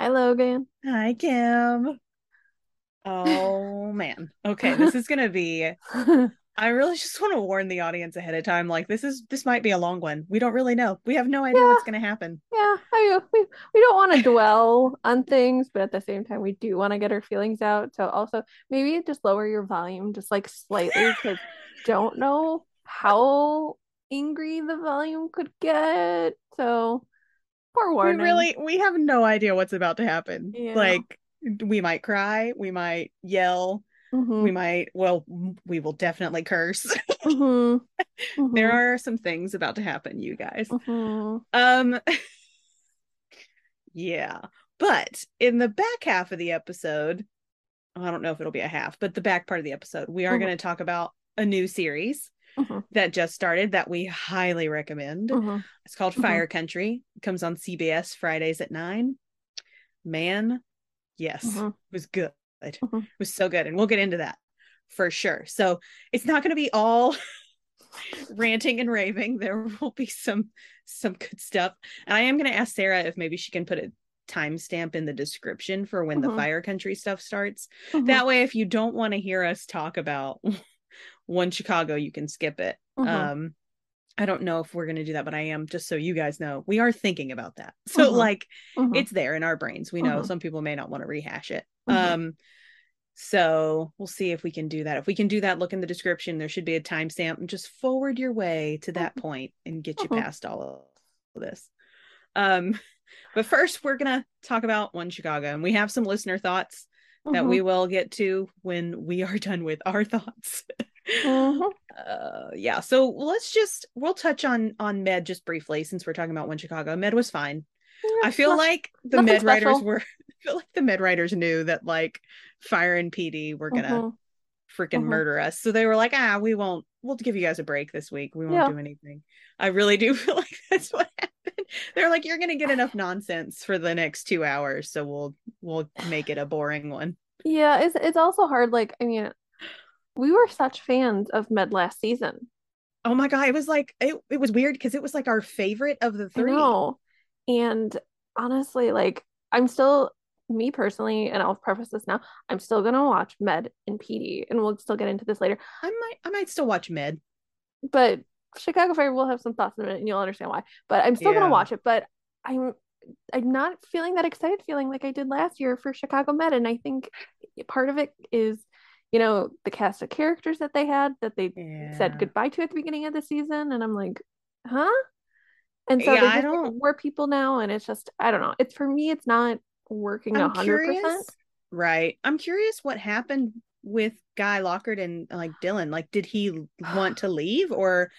Hi, Logan. Hi, Kim. Oh man. Okay, this is gonna be. I really just want to warn the audience ahead of time. Like this is this might be a long one. We don't really know. We have no idea Yeah. what's gonna happen. Yeah, I mean, we, we don't want to dwell on things, but at the same time, we do want to get our feelings out. So also maybe just lower your volume just like slightly because don't know how angry the volume could get. So poor We really we have no idea what's about to happen. Yeah. Like we might cry, we might yell, Mhm, we might well, we will definitely curse. mhm, there mhm, are some things about to happen, you guys. mhm. Um yeah. But in the back half of the episode, I don't know if it'll be a half, but the back part of the episode, we are Mhm. going to talk about a new series Mhm, that just started that we highly recommend. mhm. It's called Mhm. Fire Country. It comes on CBS Fridays at 9. Man, yes, it was good. It was so good. And we'll get into that for sure. So it's not going to be all ranting and raving. There will be some some good stuff. And I am going to ask Sarah if maybe she can put a timestamp in the description for when the. Fire Country stuff starts. That way, if you don't want to hear us talk about one Chicago, you can skip it. mhm. Um, I don't know if we're going to do that, but I am just so you guys know we are thinking about that. So Mhm. like mhm. it's there in our brains. We know some people may not want to rehash it. Um, so we'll see if we can do that. If we can do that, look in the description. There should be a timestamp and just forward your way to that point and get you past all of this. Um, but first we're gonna talk about one Chicago, and we have some listener thoughts that we will get to when we are done with our thoughts. Mhm. uh yeah so let's just we'll touch on on med just briefly since we're talking about one chicago med was fine Yeah, i feel not- like the med writers were i feel like the med writers knew that like fire and pd were gonna Mhm, freaking Mhm. murder us so they were like ah we won't we'll give you guys a break this week we won't Yeah. do anything i really do feel like that's what happened they're like you're gonna get enough nonsense for the next two hours so we'll we'll make it a boring one Yeah, it's it's also hard. Like, I mean, we were such fans of Med last season. oh my god it was like it, it was weird because it was like our favorite of the three. And honestly, like, I'm still, me personally, and I'll preface this now, I'm still gonna watch Med and PD, and we'll still get into this later. i might i might still watch med But Chicago Fire will have some thoughts in a minute, and you'll understand why. But I'm still Yeah. gonna watch it. But I'm I'm not feeling that excited feeling like I did last year for Chicago Med. And I think part of it is, you know, the cast of characters that they had that they Yeah. said goodbye to at the beginning of the season, and I'm like, huh? And so Yeah, they're just more people now, and it's just I don't know. It's for me, it's not working a I'm hundred curious. percent. Right. I'm curious what happened with Guy Lockhart and like Dylan. Like, did he want to leave or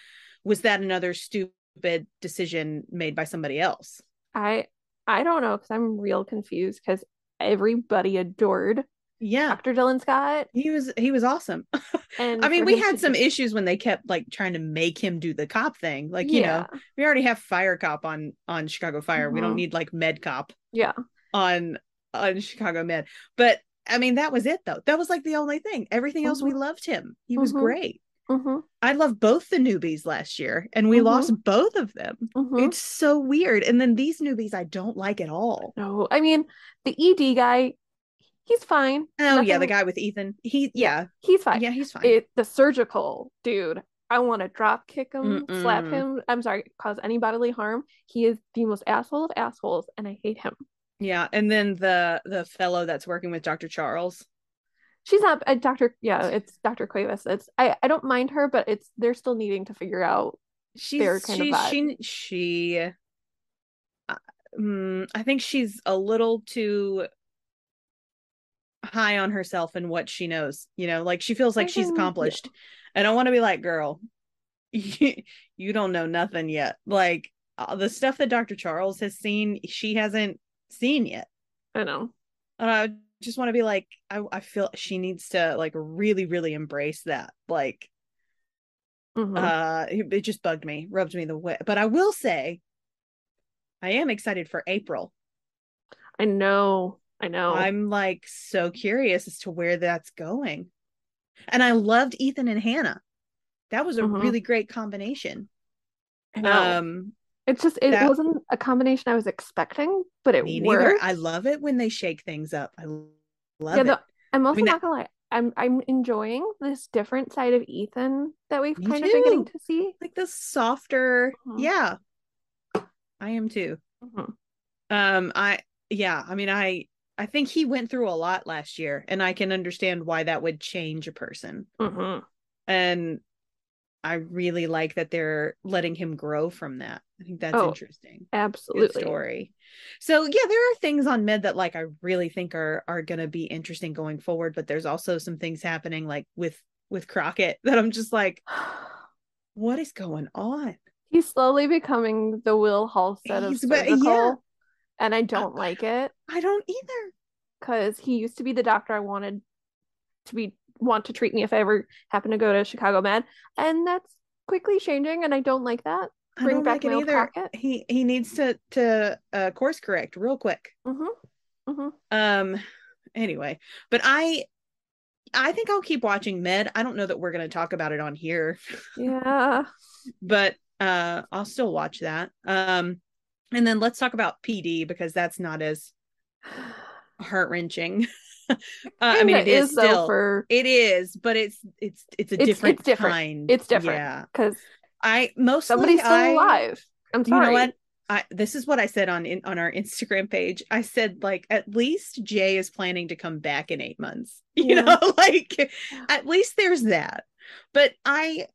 was that another stupid decision made by somebody else? I I don't know because I'm real confused because everybody adored Yeah. Dr. Dylan Scott, He was he was awesome. and I mean, we had some issues when they kept like trying to make him do the cop thing. Like, you know, we already have Fire Cop on on Chicago Fire. We don't Mhm. need like Med Cop yeah, on on Chicago Med. But I mean, that was it though. That was like the only thing. Everything else we loved him. He was Mhm. great. hmm I loved both the newbies last year and we lost both of them. It's so weird. And then these newbies I don't like at all. No, I mean the ED guy, he's fine. Oh yeah, the guy with Ethan. He yeah. He's fine. Yeah, he's fine. It the surgical dude. I want to drop kick him, slap Mm-mm. him. I'm sorry, cause any bodily harm. He is the most asshole of assholes, and I hate him. yeah. And then the the fellow that's working with Dr. Charles. She's not a doctor. Yeah, it's Dr. Cuevas. It's I I don't mind her, but it's they're still needing to figure out. She's Their kind of she, vibe. she she uh, mm, I think she's a little too high on herself and what she knows. You know, like she feels like she's Mhm, yeah. accomplished. And I want to be like, girl, you don't know nothing yet. Like uh, the stuff that Dr. Charles has seen, she hasn't seen yet. I know. And I just want to be like, I, I feel she needs to like really, really embrace that. Like, Mhm. uh, it, it just bugged me, rubbed me the way. But I will say, I am excited for April. I know. I know. I'm like so curious as to where that's going. And I loved Ethan and Hannah. That was a Mhm. really great combination. Um, It's just it That- wasn't a combination I was expecting, but it worked. I love it when they shake things up. I love yeah, it. the, I'm also mean, not gonna lie. I'm I'm enjoying this different side of Ethan that we've kind of been getting to see. like the softer, Mhm. yeah. I am too. Mhm. Um, I yeah, I mean, I I think he went through a lot last year, and I can understand why that would change a person. Mhm. And I really like that they're letting him grow from that. I think that's Oh, interesting. Good Absolutely. story. So yeah, there are things on med that like I really think are are gonna be interesting going forward, but there's also some things happening like with with Crockett that I'm just like, what is going on? He's slowly becoming the Will Halstead of surgical, yeah. And I don't like it I don't either. because he used to be the doctor I wanted to be want to treat me if I ever happen to go to Chicago Med, and that's quickly changing, and I don't like that. I Bring don't back like it either. Crockett. He he needs to to uh course correct real quick. Mm-hmm. Mm-hmm. Um anyway, but I I think I'll keep watching Med. I don't know that we're going to talk about it on here, Yeah. but uh I'll still watch that. Um and then let's talk about PD because that's not as heart-wrenching. uh, I mean it is still for it is, but it's it's it's a It's- different it's different. kind. it's different Yeah. because I most somebody's still I, alive. I'm sorry. you know what I this is what I said on in, on our Instagram page. I said like at least Jay is planning to come back in 8 months. You Yeah. know, like at least there's that. But I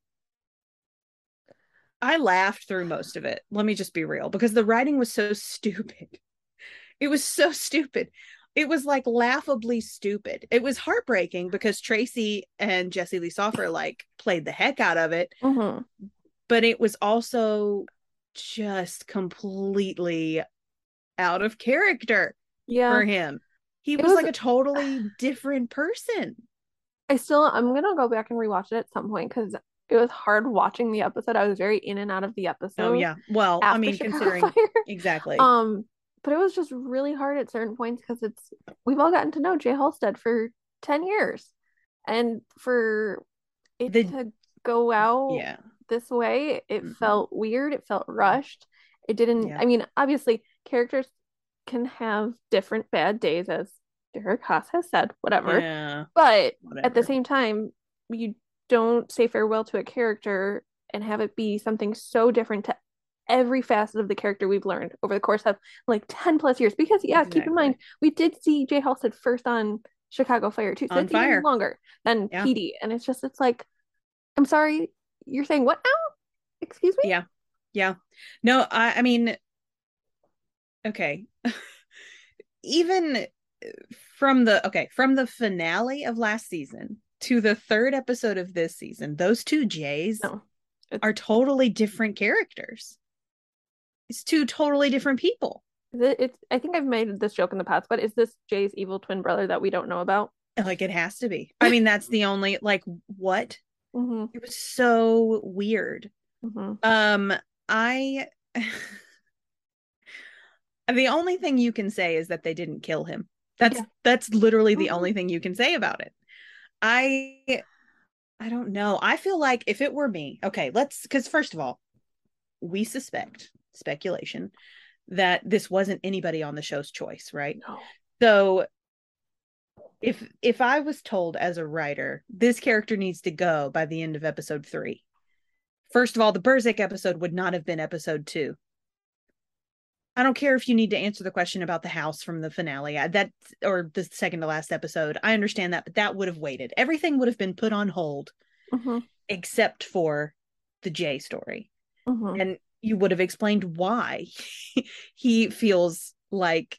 I laughed through most of it. Let me just be real because the writing was so stupid. It was so stupid. It was like laughably stupid. It was heartbreaking because Tracy and Jesse Lee Soffer like played the heck out of it Mhm. but it was also just completely out of character Yeah. for him. He was, was- like a totally different person. I still I'm gonna go back and rewatch it at some point because it was hard watching the episode. I was very in and out of the episode. oh yeah. Well, I mean, Chicago considering Fire. exactly. Um, but it was just really hard at certain points because it's we've all gotten to know Jay Halstead for 10 years. And for it The- to go out yeah. this way, it Mhm. felt weird, it felt rushed. It didn't Yeah. I mean, obviously characters can have different bad days as Derek Haas has said, whatever. Yeah. But at the same time, you don't say farewell to a character and have it be something so different to every facet of the character we've learned over the course of like 10 plus years. Because, yeah, keep in mind, we did see Jay Halstead first on Chicago Fire too. So On it's even Fire. longer than Yeah. PD. And it's just, it's like, I'm sorry, you're saying what now? Excuse me? Yeah. Yeah. No, I I mean okay. Even uh, from the okay, from the finale of last season to the third episode of this season, those two Jays No. Are totally different characters. It's two totally different people. It- It's, I think I've made this joke in the past, but is this Jay's evil twin brother that we don't know about? Like it has to be. I mean, that's the only like what? Mm-hmm, It was so weird. mm-hmm. Um, I the only thing you can say is that they didn't kill him. That's Yeah. that's literally the Mhm. only thing you can say about it. I I don't know. I feel like if it were me, okay, let's because first of all, we suspect speculation that this wasn't anybody on the show's choice, right? No. So if if I was told as a writer, this character needs to go by the end of episode three, first of all, the Burzek episode would not have been episode two. I don't care if you need to answer the question about the house from the finale. I, that or the second to last episode. I understand that, but that would have waited. Everything would have been put on hold Mm-hmm, except for the Jay story mm-hmm. and you would have explained why he feels like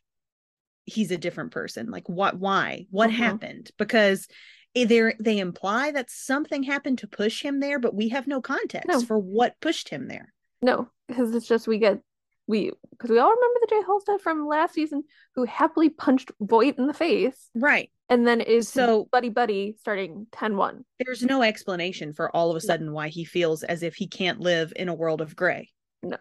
he's a different person like what why what Mhm. happened because they they imply that something happened to push him there but we have no context No. for what pushed him there No, because it's just we get we because we all remember the Jay Halstead from last season who happily punched Voight in the face right and then is So- buddy buddy starting 10-1. there's no explanation for all of a sudden why he feels as if he can't live in a world of gray No.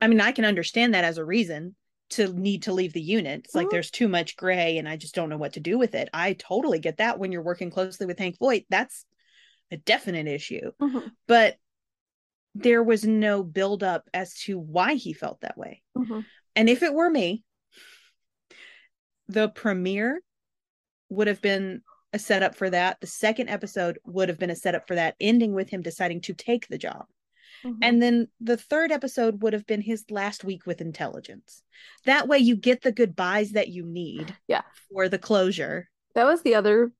i mean i can understand that as a reason to need to leave the unit it's like Mhm. there's too much gray and i just don't know what to do with it i totally get that when you're working closely with hank voight that's a definite issue Mhm. but there was no buildup as to why he felt that way. Mhm. And if it were me, the premiere would have been a setup for that. The second episode would have been a setup for that, ending with him deciding to take the job. Mhm. And then the third episode would have been his last week with intelligence. That way you get the goodbyes that you need Yeah. for the closure. that was the other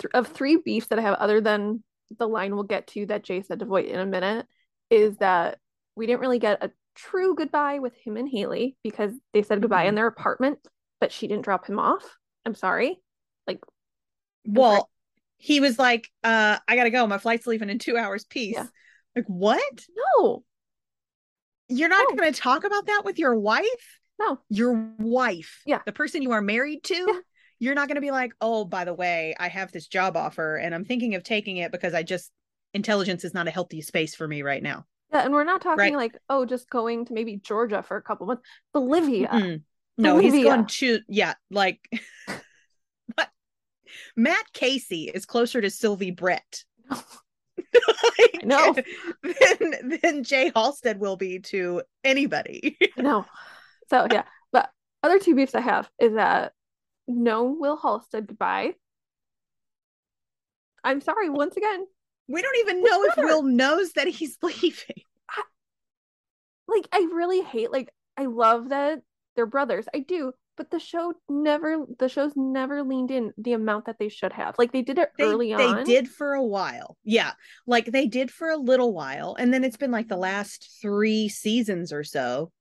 th- of three beefs that I have, other than the line we'll get to that Jay said to Voight in a minute, is that we didn't really get a true goodbye with him and Haley because they said goodbye in Mhm. their apartment, but she didn't drop him off. I'm sorry. Like Well, he was like, uh, I gotta go. My flight's leaving in two hours. Peace. Yeah. Like, what? No, You're not No. gonna talk about that with your wife? no. Your wife. Yeah. The person you are married to? Yeah. You're not gonna be like, oh, by the way, I have this job offer and I'm thinking of taking it because I just intelligence is not a healthy space for me right now. Yeah, and we're not talking Right. like, oh, just going to maybe Georgia for a couple months. Bolivia. Mm-mm. No, he's Bolivia. going to yeah, like? Matt Casey is closer to Sylvie Brett. Like, know. Than, than Jay Halstead will be to anybody. No. So yeah, but other two beefs I have is that no Will Halstead goodbye. I'm sorry, once again, We don't even know if. Will knows that he's leaving. like I really hate like I love that they're brothers. I do, but the show never the show's never leaned in the amount that they should have. Like they did it They, early they on. They did for a while. Yeah. Like they did for a little while. And then it's been like the last three seasons or so.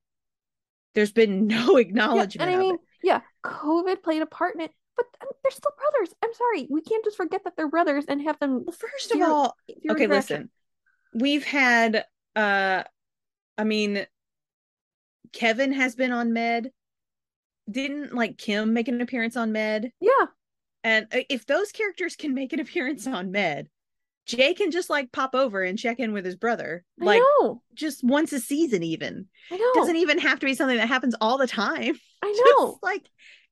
There's been no Yeah, acknowledgement and I of mean, it. yeah, COVID played a part in it, but they're still brothers. I'm sorry, we can't just forget that they're brothers and have them. Well, first of all, okay, listen. We've had uh I mean Kevin has been on Med. Didn't like Kim make an appearance on Med? Yeah, And uh, if those characters can make an appearance on Med, Jay can just like pop over and check in with his brother. I Like know, just once a season even. I know, Doesn't even have to be something that happens all the time. I Just know. like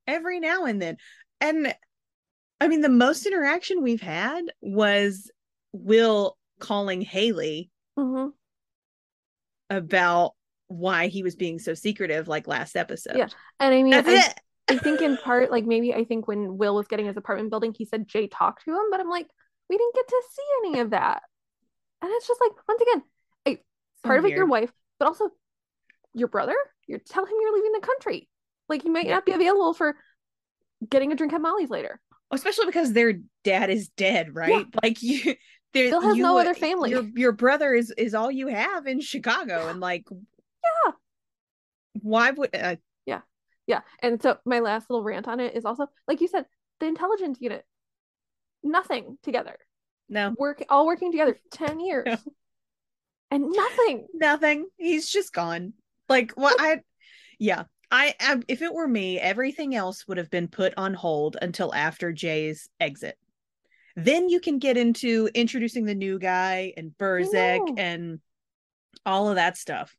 every now and then. And I mean the most interaction we've had was Will calling Haley hmm about why he was being so secretive like last episode. Yeah, And I mean, That's I, it. I think in part, like maybe I think when Will was getting his apartment building, he said Jay talked to him, but I'm like, we didn't get to see any of that. And it's just like, once again, a part of it your wife, but also your brother. You're tell him you're leaving the country. Like you might Yeah. not be available for getting a drink at Molly's later. Especially because their dad is dead, right? Like you Bill has you, no other family. Your your brother is is all you have in Chicago and like Yeah. why would uh, Yeah. Yeah. And so my last little rant on it is also, like you said, the intelligence unit, nothing together. no Work all working together 10 years. No. And nothing. nothing. He's just gone. Like what I yeah. I, I if it were me, everything else would have been put on hold until after Jay's exit. Then you can get into introducing the new guy and Burzek and all of that stuff.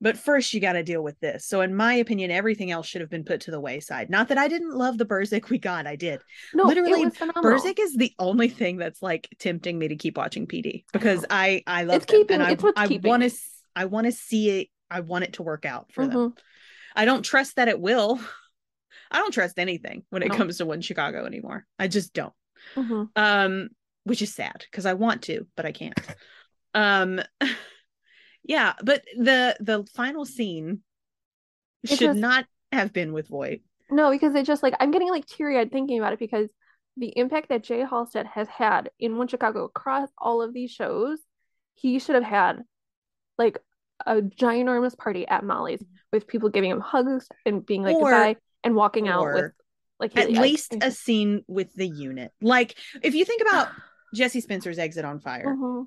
But first, you got to deal with this. So, in my opinion, everything else should have been put to the wayside. Not that I didn't love the Burzek we got, I did. No, Literally, it was phenomenal. Burzek is the only thing that's like tempting me to keep watching PD because know. I I love It's keeping- and I I want to. I want to see it. I want it to work out for them. Mm-hmm. I don't trust that it will. I don't trust anything when it No. comes to one Chicago anymore. I just don't. Mhm. Um, which is sad because I want to, but I can't. Um, yeah, but the the final scene should not have been with Voight. No, because it just like I'm getting like teary eyed thinking about it because the impact that Jay Halstead has had in One Chicago across all of these shows, he should have had like a ginormous party at Molly's with people giving him hugs and being like Or- goodbye and walking out with like At least a scene with the unit. Like if you think about Jesse Spencer's exit on fire, Mhm.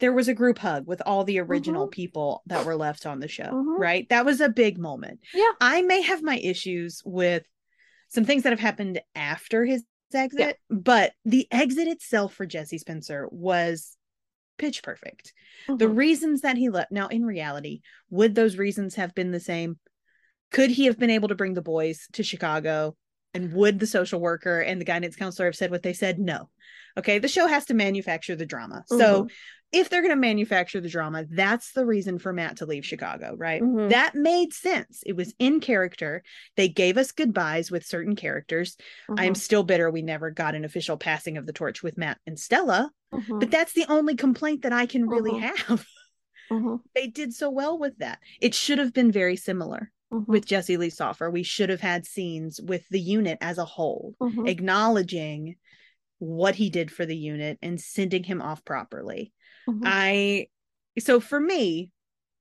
there was a group hug with all the original Mhm. people that were left on the show, Mhm. right? That was a big moment. Yeah. I may have my issues with some things that have happened after his exit, but the exit itself for Jesse Spencer was pitch perfect. The Mhm. reasons that he left, now in reality, would those reasons have been the same? Could he have been able to bring the boys to Chicago? And would the social worker and the guidance counselor have said what they said? No. Okay. The show has to manufacture the drama. So Mhm. If they're going to manufacture the drama, that's the reason for Matt to leave Chicago, right? Mhm. That made sense. It was in character. They gave us goodbyes with certain characters. I am Mhm. still bitter we never got an official passing of the torch with Matt and Stella, Mhm. but that's the only complaint that I can really Mhm. have. Mhm. they did so well with that. It should have been very similar Mhm. with Jesse Lee Soffer. We should have had scenes with the unit as a whole, acknowledging what he did for the unit and sending him off properly. Mhm. I so for me,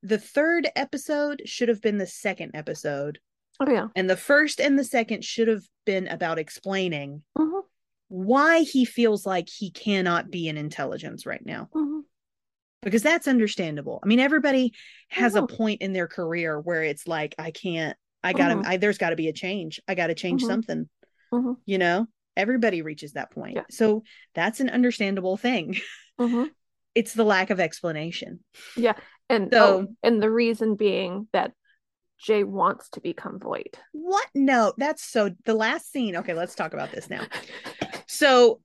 the third episode should have been the second episode, oh yeah and the first and the second should have been about explaining Mhm. why he feels like he cannot be in intelligence right now. Mhm. Because that's understandable. I mean, everybody has a Mhm. point in their career where it's like, I can't, I gotta, Mhm. I, there's gotta be a change. I gotta change something, you know? Everybody reaches that point. Yeah. So that's an understandable thing. Mhm. It's the lack of explanation. Yeah. And So- oh, and the reason being that Jay wants to become Voight What? No, that's so the last scene. Okay, let's talk about this now. So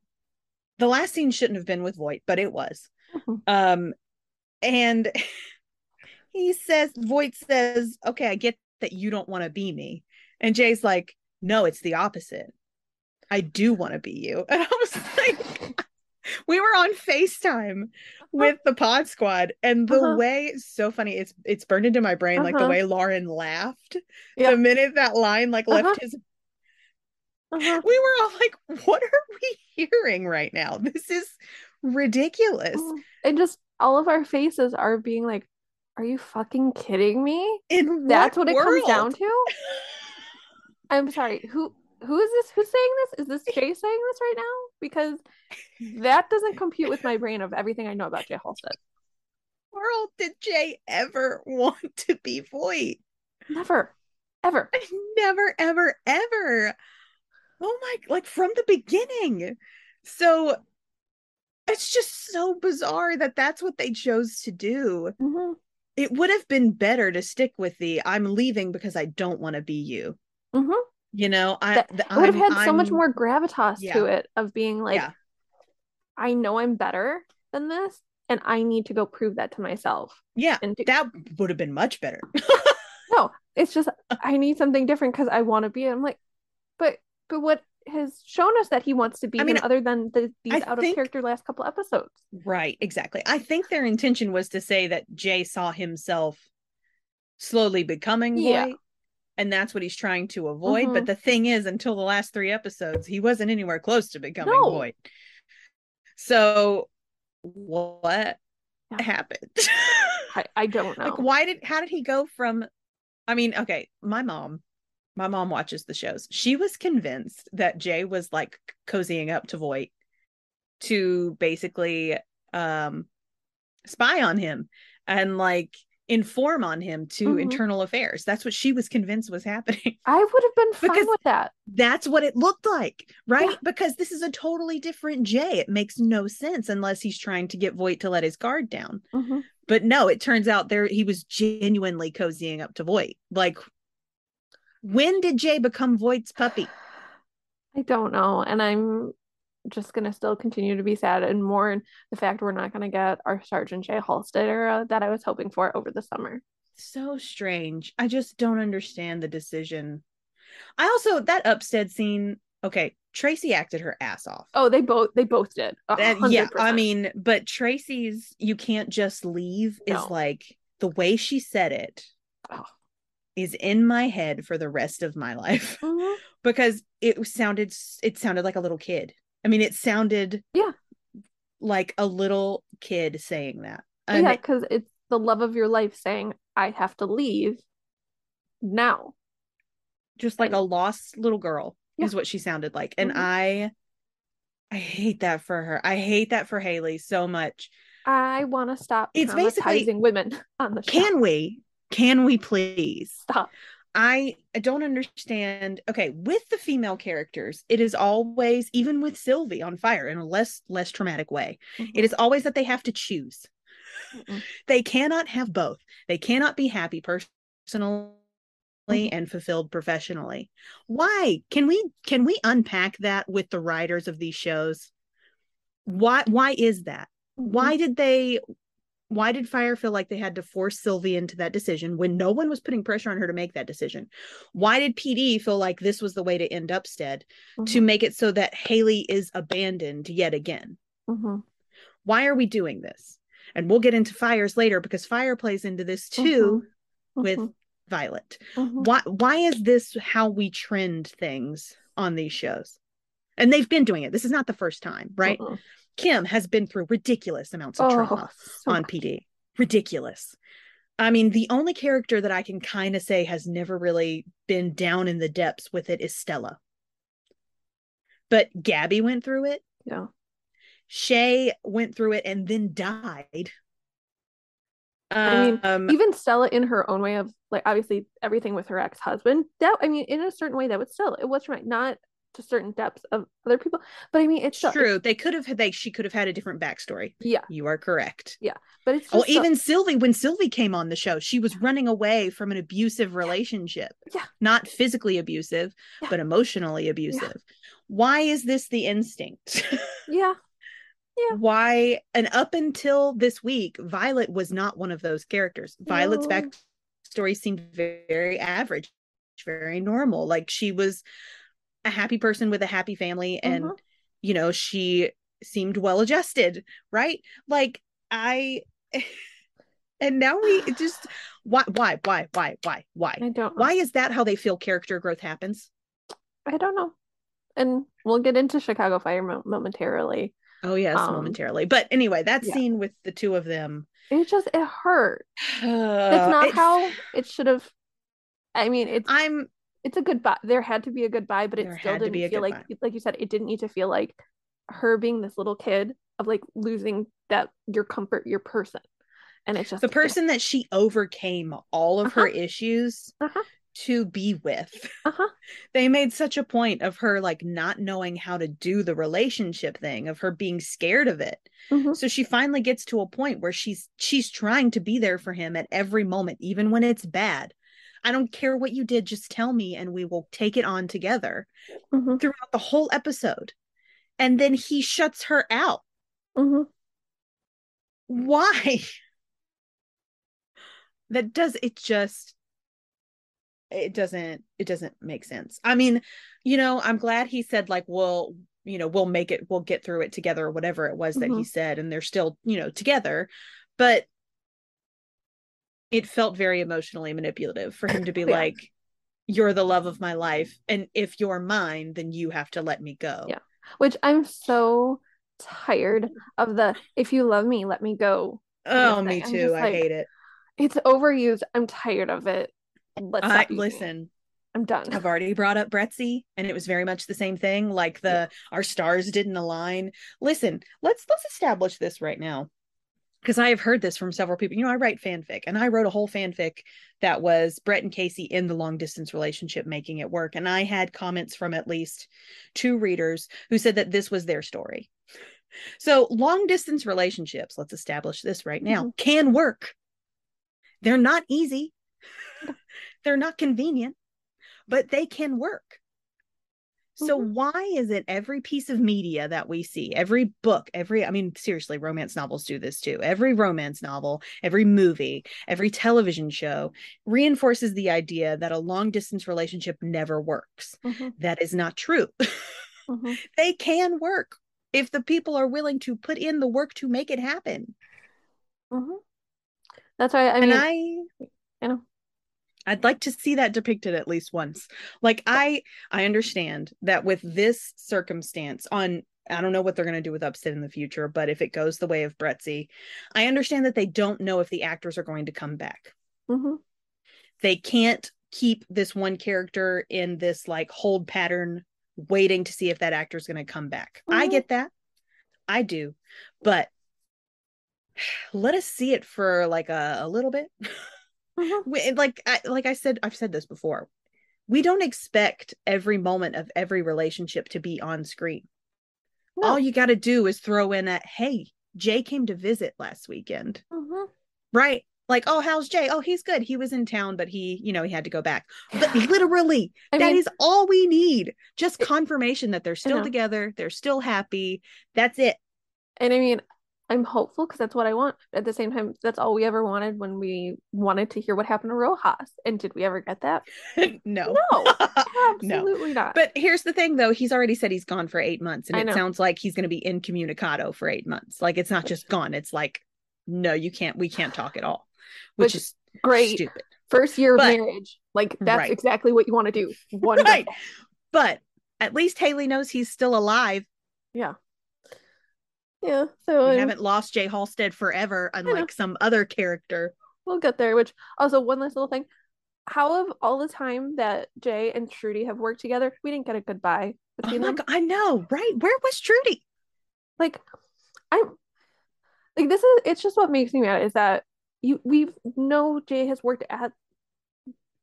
the last scene shouldn't have been with Voight, but it was. Mhm. Um and he says Voight says, "Okay, I get that you don't want to be me." And Jay's like, "No, it's the opposite. I do want to be you." And I was we were on FaceTime with the pod squad and the Uh-huh. way it's so funny it's it's burned into my brain like the Uh-huh. way Lauren laughed Yeah. the minute that line like left Uh-huh. his Uh-huh. we were all like what are we hearing right now this is ridiculous Mhm. and just all of our faces are being like are you fucking kidding me in that's what, it comes down to i'm sorry who who is this? Who's saying this? Is this jay saying this right now? Because that doesn't compute with my brain of everything i know about jay halstead world did Jay ever want to be Voight never. Ever. Never ever ever. Oh my like from the beginning. So it's just so bizarre that that's what they chose to do. Mhm. it would have been better to stick with the i'm leaving because i don't want to be you. Mhm. You know i That- the, it would have I'm- had so much more gravitas Yeah. to it of being like Yeah. i know i'm better than this and i need to go prove that to myself yeah and do- that would have been much better no it's just i need something different because i want to be i'm like but but what has shown us that he wants to be I mean, other than the, these I out of character last couple episodes right exactly i think their intention was to say that jay saw himself slowly becoming Yeah. And that's what he's trying to avoid but Mhm. the thing is until the last three episodes he wasn't anywhere close to becoming No. Voight. so what Yeah. happened i, I don't know like why did how did he go from i mean okay my mom my mom watches the shows she was convinced that jay was like cozying up to voight to basically um spy on him and like inform on him to Mhm. internal affairs. That's what she was convinced was happening. I would have been fine Because- with that. that's what it looked like right? Yeah. because this is a totally different jay. It makes no sense unless he's trying to get voight to let his guard down. Mhm. but no it turns out there he was genuinely cozying up to voight. Like when did jay become voight's puppy? I don't know and i'm just gonna still continue to be sad and mourn the fact we're not gonna get our sergeant jay halstead era that i was hoping for over the summer. So strange. I just don't understand the decision. I also that upstead scene okay tracy acted her ass off. Oh they both they both did. Yeah i mean but tracy's you can't just leave is like the way she said it Oh. is in my head for the rest of my life. Mhm. because it sounded it sounded like a little kid i mean it sounded Yeah. like a little kid saying that. Yeah because it's the love of your life saying i have to leave now. Just like a lost little girl Yeah. is what she sounded like. And Mhm. i i hate that for her. I hate that for haley so much. I want to stop It's basically- women on the show. can we can we please stop I I don't understand. Okay, with the female characters, it is always even with Sylvie on fire in a less less traumatic way. It is always that they have to choose. Mhm. They cannot have both. They cannot be happy personally Mhm. and fulfilled professionally. Why? Can we can we unpack that with the writers of these shows? Why why is that? Why did they why did Fire feel like they had to force Sylvie into that decision when no one was putting pressure on her to make that decision? Why did PD feel like this was the way to end Upstead Mm-hmm. to make it so that Haley is abandoned yet again? Mhm. Why are we doing this? And we'll get into Fires later because Fire plays into this too with Mhm. Violet. Mhm. Why why is this how we trend things on these shows? And they've been doing it. This is not the first time, right? Kim has been through ridiculous amounts of trauma Oh, so on. PD. Ridiculous. I mean, the only character that I can kind of say has never really been down in the depths with it is Stella. But Gabby went through it. Yeah. Shay went through it and then died. I mean, Um, Even Stella, in her own way of like, obviously everything with her ex husband. That I mean, in a certain way, that was still it was traumatic, not to certain depths of other people, but I mean, it's still, true. They could have they she could have had a different backstory. yeah, You are correct. Yeah, but it's Well, so- even Sylvie, when Sylvie came on the show, she was running away from an abusive relationship. Yeah. Not physically abusive, Yeah. but emotionally abusive. Why is this the instinct? yeah, Yeah. Why? And up until this week, Violet was not one of those characters. Violet's No. backstory seemed very average, very normal. Like she was a happy person with a happy family, and Mhm. you know, she seemed well adjusted, right? Like I and now we just why why why why why why I don't know. why is that how they feel character growth happens? I don't know. And we'll get into Chicago Fire mo- momentarily. Oh yes, Um, momentarily. But anyway, that yeah. scene with the two of them. It just it hurt. Uh, That's not it- how it should have. I mean, it's I'm it's a goodbye. There had to be a goodbye, but it There still didn't feel like goodbye. like you said, it didn't need to feel like her being this little kid of like losing that your comfort, your person. And it's just the person that she overcame all of her Uh-huh. issues Uh-huh. to be with. Uh-huh. They made such a point of her like not knowing how to do the relationship thing, of her being scared of it. Mhm. So she finally gets to a point where she's she's trying to be there for him at every moment, even when it's bad. I don't care what you did, just tell me and we will take it on together Mhm. throughout the whole episode. And then he shuts her out. Mhm. Why? That does it just it doesn't it doesn't make sense. I mean, you know, I'm glad he said like we'll you know, we'll make it, we'll get through it together or whatever it was that he Mhm. said and they're still, you know, together. But it felt very emotionally manipulative for him to be Yeah. like you're the love of my life and if you're mine then you have to let me go. Yeah. Which I'm so tired of the if you love me, let me go. Oh, me thing. Too. I like, hate it. It's overused. I'm tired of it. Let's I listen. I'm done. I've already brought up Bretsy, and it was very much the same thing. Like the our stars didn't align. Listen, let's let's establish this right now, because I have heard this from several people. You know, I write fanfic, and I wrote a whole fanfic that was Brett and Casey in the long distance relationship making it work, and I had comments from at least two readers who said that this was their story. So long distance relationships, let's establish this right now, mm-hmm. can work. They're not easy. They're not convenient but they can work. So Mhm. why is it every piece of media that we see, every book, every I mean seriously romance novels do this too. Every romance novel, every movie, every television show reinforces the idea that a long distance relationship never works. Mhm. That is not true. Mhm. they can work if the people are willing to put in the work to make it happen. Mhm. That's why I and mean I I know. I'd like to see that depicted at least once. Like I I understand that with this circumstance on I don't know what they're going to do with Upstead in the future, but if it goes the way of Bretsy, I understand that they don't know if the actors are going to come back. Mhm. They can't keep this one character in this like hold pattern waiting to see if that actor is going to come back. I Mhm. get that. I do. But let us see it for like a, a little bit. Mhm. we, like I, like I said, I've said this before. We don't expect every moment of every relationship to be on screen. No. All you got to do is throw in a hey, Jay came to visit last weekend, Mhm. right? Like, oh, how's Jay? Oh, he's good. He was in town, but he, you know, he had to go back. But literally, I that mean- is all we need. Just confirmation that they're still together, they're still happy. That's it. And I mean, I'm hopeful because that's what I want. At the same time, that's all we ever wanted when we wanted to hear what happened to Rojas. And did we ever get that? no. No, no. absolutely not. But here's the thing though, he's already said he's gone for eight months, and I it know. sounds like he's gonna be incommunicado for eight months. Like it's not just gone, it's like, no, you can't, we can't talk at all. Which, Which- is Great. stupid. First year of But- marriage. Like that's Right. exactly what you want to do. Wonderful. Right. But at least Haley knows he's still alive. Yeah. Yeah. So We I'm- haven't lost Jay Halstead forever, unlike some other character. we'll get there. Which also one last little thing. How of all the time that Jay and Trudy have worked together, we didn't get a goodbye Oh between my them. god, I know, right? Where was Trudy? Like I'm like this is it's just what makes me mad is that you we know Jay has worked at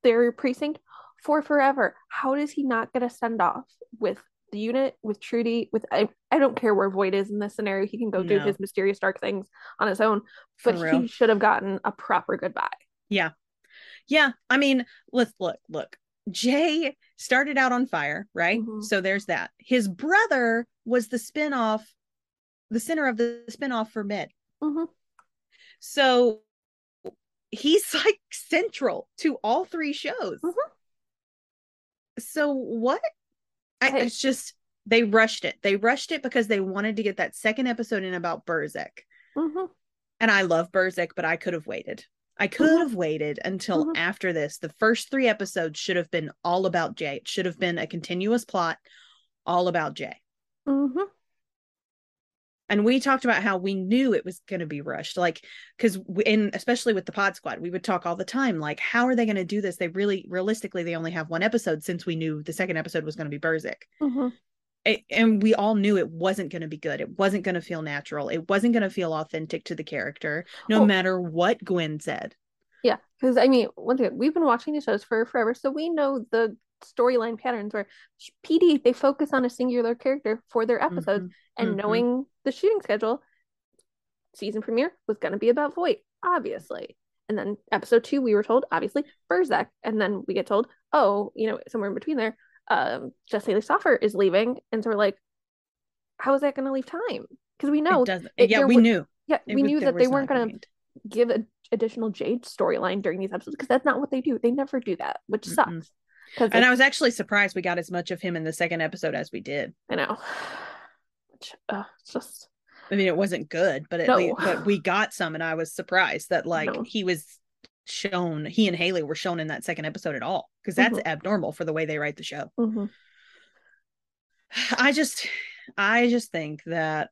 their precinct for forever. How does he not get a send off with the unit, with Trudy, with I, I don't care where Voight is in this scenario. He can go do No. his mysterious dark things on his own, For but real. he should have gotten a proper goodbye. Yeah. Yeah. I mean, let's look, look. Jay started out on fire, right? Mhm. So there's that. His brother was the spinoff, the center of the spinoff for Med. Mhm. So he's like central to all three shows. Mhm. So what? I, it's just they rushed it. They rushed it because they wanted to get that second episode in about Burzek. Mhm. And I love Burzek, but I could have waited. I could Mhm. have waited until Mhm. after this. The first three episodes should have been all about Jay. It should have been a continuous plot all about Jay. And we talked about how we knew it was going to be rushed. Like, because, in especially with the Pod Squad, we would talk all the time. Like, how are they going to do this? They really, realistically, they only have one episode since we knew the second episode was going to be Burzek. Mhm. it, and we all knew it wasn't going to be good. It wasn't going to feel natural. It wasn't going to feel authentic to the character, no Oh. matter what Gwen said. Yeah, because I mean, once again, we've been watching these shows for forever, so we know the storyline patterns where PD they focus on a singular character for their episodes, Mhm. and mhm. knowing the shooting schedule, season premiere was going to be about Voight, obviously. And then episode two, we were told, obviously, Burzek. And then we get told, oh, you know, somewhere in between there, um, Jesse Lee Soffer is leaving. And so we're like, how is that going to leave time? Because we know, it doesn't. it- yeah, we was- knew. yeah, It we was- knew that they weren't going to give an additional Jade storyline during these episodes because that's not what they do. They never do that, which Mm-mm. sucks. And I was actually surprised we got as much of him in the second episode as we did. I know, which uh, it's just I mean, it wasn't good, but at No. least, but we got some, and I was surprised that like No. he was shown, he and Haley were shown in that second episode at all, because that's Mhm. abnormal for the way they write the show. mhm. I just I just think that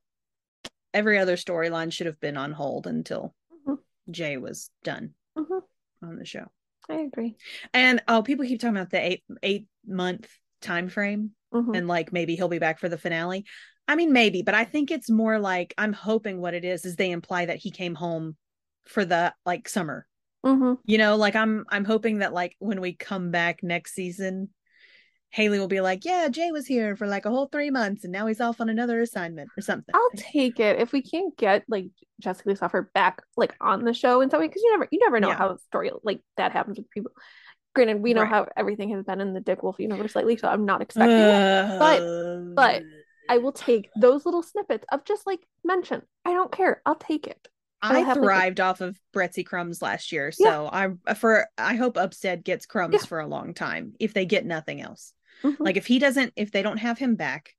every other storyline should have been on hold until Mhm. Jay was done Mhm. on the show. I agree. And oh, people keep talking about the eight eight month time frame Mhm. and like maybe he'll be back for the finale. I mean, maybe, but I think it's more like I'm hoping what it is is they imply that he came home for the like summer. Mhm. You know, like I'm I'm hoping that like when we come back next season, Haley will be like, Yeah, Jay was here for like a whole three months and now he's off on another assignment or something. I'll take it if we can't get like Jesse Lee back like on the show in some way because you never you never know Yeah. how a story like that happens with people. Granted, we know Right. how everything has been in the Dick Wolf universe lately, so I'm not expecting it. but- but I will take those little snippets of just like mention. I don't care. I'll take it. I take- thrived off of Bretsy crumbs last year, so I for I hope Upstead gets crumbs Yeah. for a long time if they get nothing else. Mhm. Like if he doesn't, if they don't have him back,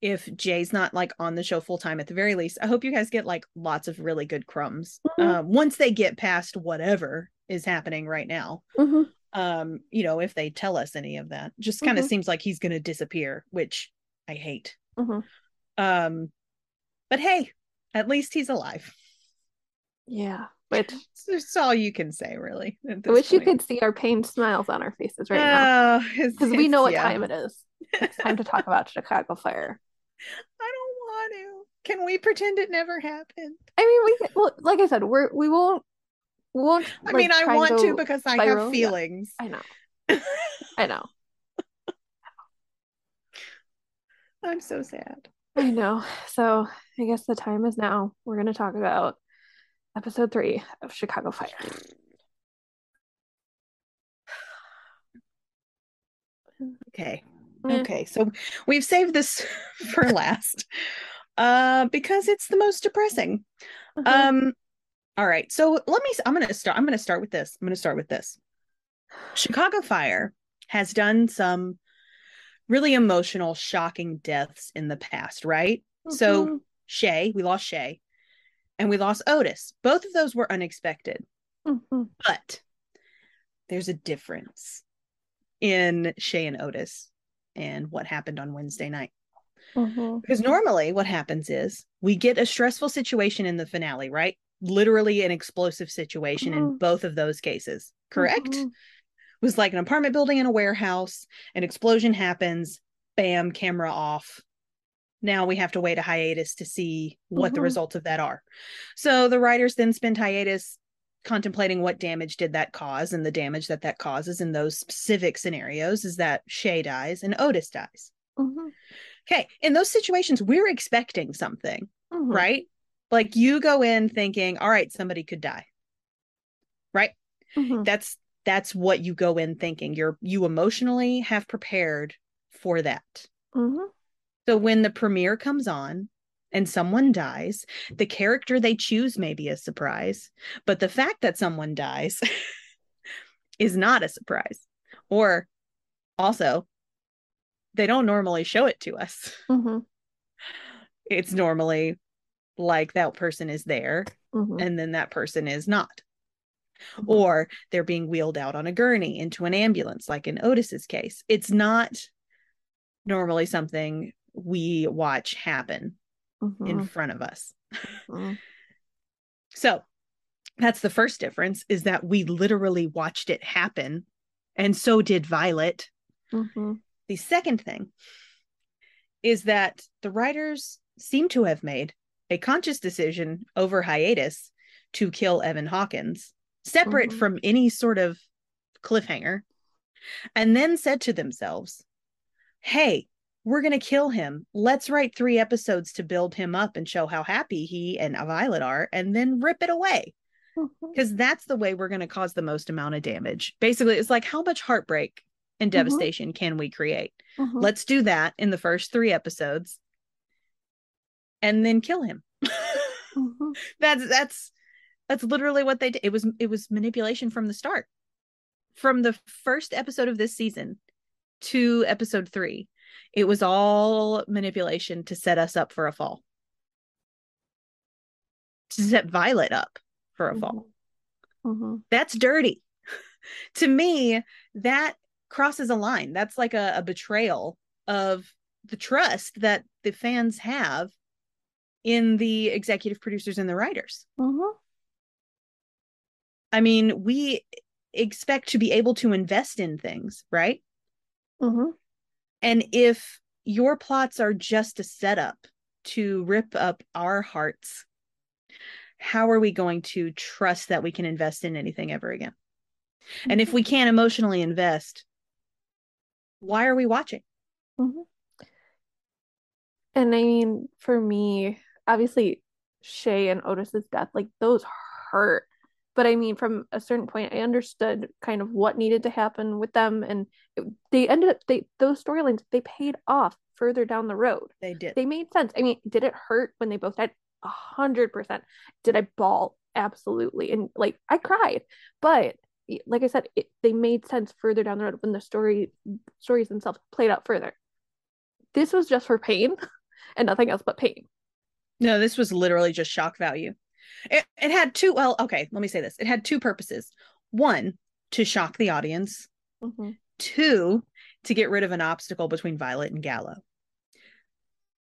if Jay's not like on the show full time at the very least, I hope you guys get like lots of really good crumbs. Mhm. Um, once they get past whatever is happening right now, Mhm. um, you know, if they tell us any of that, just kind of Mhm. seems like he's going to disappear, which I hate. Mhm. Um, but hey, at least he's alive. Yeah, which That's all you can say, really. I wish you could see our pained smiles on our faces right now Oh, it's- because we know what yeah. time it is. It's time to talk about Chicago Fire. I don't want to. Can we pretend it never happened? I mean, we can- well, like I said, we're we won't we won't. I mean, I want to because I have yeah. feelings. I know, I know, I'm so sad. I know. So I guess the time is now. We're gonna talk about episode three of Chicago Fire. Okay. Okay. So we've saved this for last. Uh, because it's the most depressing. Uh-huh. Um, all right. So let me. I'm gonna start. I'm gonna start with this. I'm gonna start with this. Chicago Fire has done some really emotional, shocking deaths in the past, right? So Mhm. Shay, we lost Shay, and we lost Otis. Both of those were unexpected, Mhm. but there's a difference in Shay and Otis and what happened on Wednesday night. Mhm. Because normally what happens is we get a stressful situation in the finale, right? Literally an explosive situation in Mhm. both of those cases, correct? Mhm. It was like an apartment building and a warehouse, an explosion happens, bam, camera off. Now we have to wait a hiatus to see what the Mhm. results of that are. So the writers then spend hiatus contemplating what damage did that cause and the damage that that causes in those specific scenarios is that Shay dies and Otis dies. Mhm. Okay, in those situations we're expecting something, Mhm. right? Like you go in thinking, all right, somebody could die. Right? Mhm. That's that's what you go in thinking. You're you emotionally have prepared for that. So when the premiere comes on and someone dies, the character they choose may be a surprise, but the fact that someone dies is not a surprise. Or also, they don't normally show it to us. Mhm. It's normally like that person is there Mhm. and then that person is not. Mhm. Or they're being wheeled out on a gurney into an ambulance, like in Otis's case. It's not normally something we watch happen in Mhm. front of us. Mhm. So that's the first difference is that we literally watched it happen. And so did Violet. Mhm. The second thing is that the writers seem to have made a conscious decision over hiatus to kill Evan Hawkins, separate Mhm. from any sort of cliffhanger, and then said to themselves, hey, we're going to kill him. Let's write three episodes to build him up and show how happy he and Violet are, and then rip it away. Because that's the way we're going to cause the most amount of damage. Basically, it's like how much heartbreak and Mhm. devastation can we create? Mhm. Let's do that in the first three episodes and then kill him. Mhm. that's that's that's literally what they did. It was it was manipulation from the start. From the first episode of this season to episode 3, it was all manipulation to set us up for a fall. To set Violet up for a fall. Mhm. That's dirty. to me, that crosses a line. That's like a, a betrayal of the trust that the fans have in the executive producers and the writers. Mhm. I mean, we expect to be able to invest in things, right? Mhm. And if your plots are just a setup to rip up our hearts, how are we going to trust that we can invest in anything ever again? And if we can't emotionally invest, why are we watching? Mhm. And I mean, for me, obviously, Shay and Otis's death, like those hurt. But I mean, from a certain point, I understood kind of what needed to happen with them, and it, they ended up they those storylines they paid off further down the road. They did. They made sense. I mean, did it hurt when they both died? A hundred percent. Did I bawl? Absolutely. And like I cried, but like I said, it, they made sense further down the road when the story stories themselves played out further. This was just for pain and nothing else but pain. No, this was literally just shock value. It, it had two, well, okay, let me say this. It had two purposes. One, to shock the audience. Mhm. Two, to get rid of an obstacle between Violet and Gallo.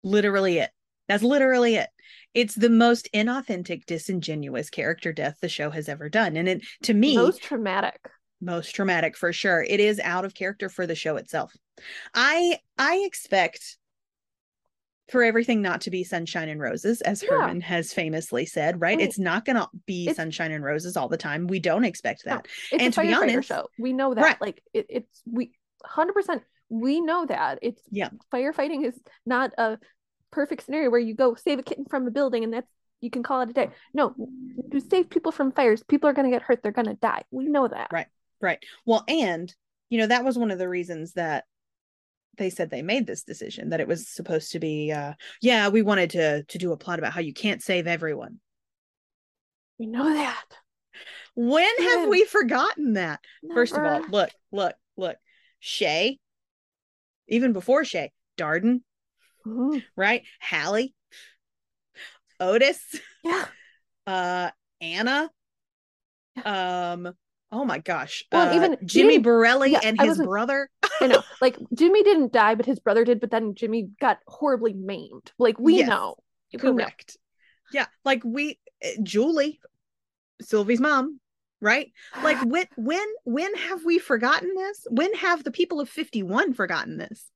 Literally it. That's literally it. It's the most inauthentic, disingenuous character death the show has ever done. And it to me Most traumatic. most traumatic for sure. It is out of character for the show itself. I I expect for everything not to be sunshine and roses, as Yeah. Herman has famously said, right? Mean, it's not gonna be it's- sunshine and roses all the time. We don't expect No. that. It's And a to be honest- show. We know that. Right. Like it, it's we hundred percent we know that. It's Yeah. firefighting is not a perfect scenario where you go save a kitten from a building and that's you can call it a day. No, to save people from fires, people are gonna get hurt, they're gonna die. We know that. Right. Right. Well, and you know, that was one of the reasons that they said they made this decision that it was supposed to be uh yeah we wanted to to do a plot about how you can't save everyone. We know that. when have we forgotten that? First of all look look look. Shay even before shay darden Mhm. right? Hallie otis Yeah. uh anna um oh my gosh Well, uh, even- jimmy borelli yeah, and his brother I know. Like Jimmy didn't die, but his brother did. But then Jimmy got horribly maimed. Like we Yes. know. We know. correct yeah like we uh, julie sylvie's mom right like when when when have we forgotten this when have the people of 51 forgotten this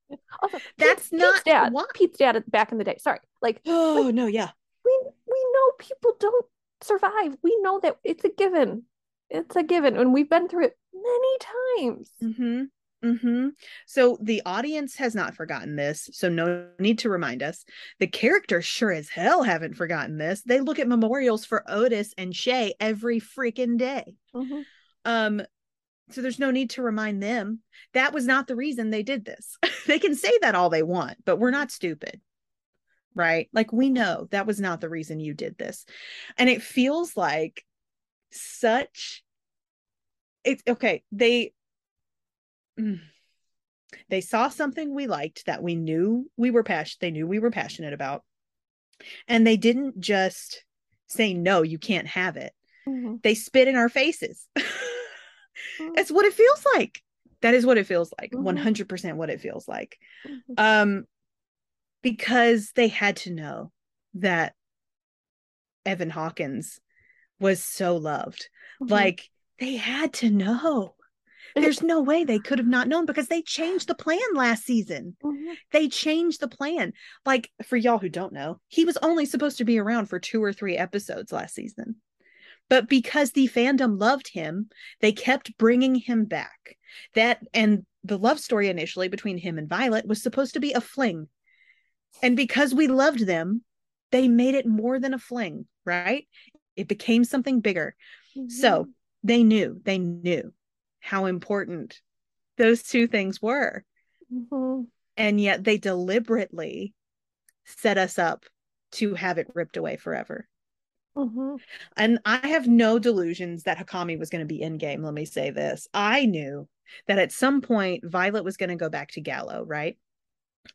Also, That's Pete- not Pete's dad. why- Pete's dad back in the day. Sorry. Like oh no yeah we we know people don't survive. We know that it's a given. It's a given, and we've been through it many times. mm-hmm. Mm-hmm. So the audience has not forgotten this so no need to remind us. The characters sure as hell haven't forgotten this. They look at memorials for otis and shay every freaking day. Mm-hmm. um so there's no need to remind them. That was not the reason they did this. They can say that all they want but we're not stupid right? Like we know that was not the reason you did this. And it feels like such it's okay they Mm. they saw something we liked that we knew we were passionate they knew we were passionate about and they didn't just say no you can't have it Mhm. they spit in our faces Mhm. It's what it feels like. That is what it feels like. Mhm. 100% what it feels like. Mhm. Um because they had to know that Evan Hawkins was so loved. Mhm. Like they had to know. There's no way they could have not known because they changed the plan last season. Mhm. They changed the plan. Like for y'all who don't know, he was only supposed to be around for two or three episodes last season. But because the fandom loved him, they kept bringing him back. That and the love story initially between him and Violet was supposed to be a fling. And because we loved them, they made it more than a fling, right? It became something bigger. So Mhm. they knew, they knew how important those two things were Mhm. and yet they deliberately set us up to have it ripped away forever. Mhm. And I have no delusions that Hawkami was going to be in game. Let me say this. I knew that at some point Violet was going to go back to Gallo, right?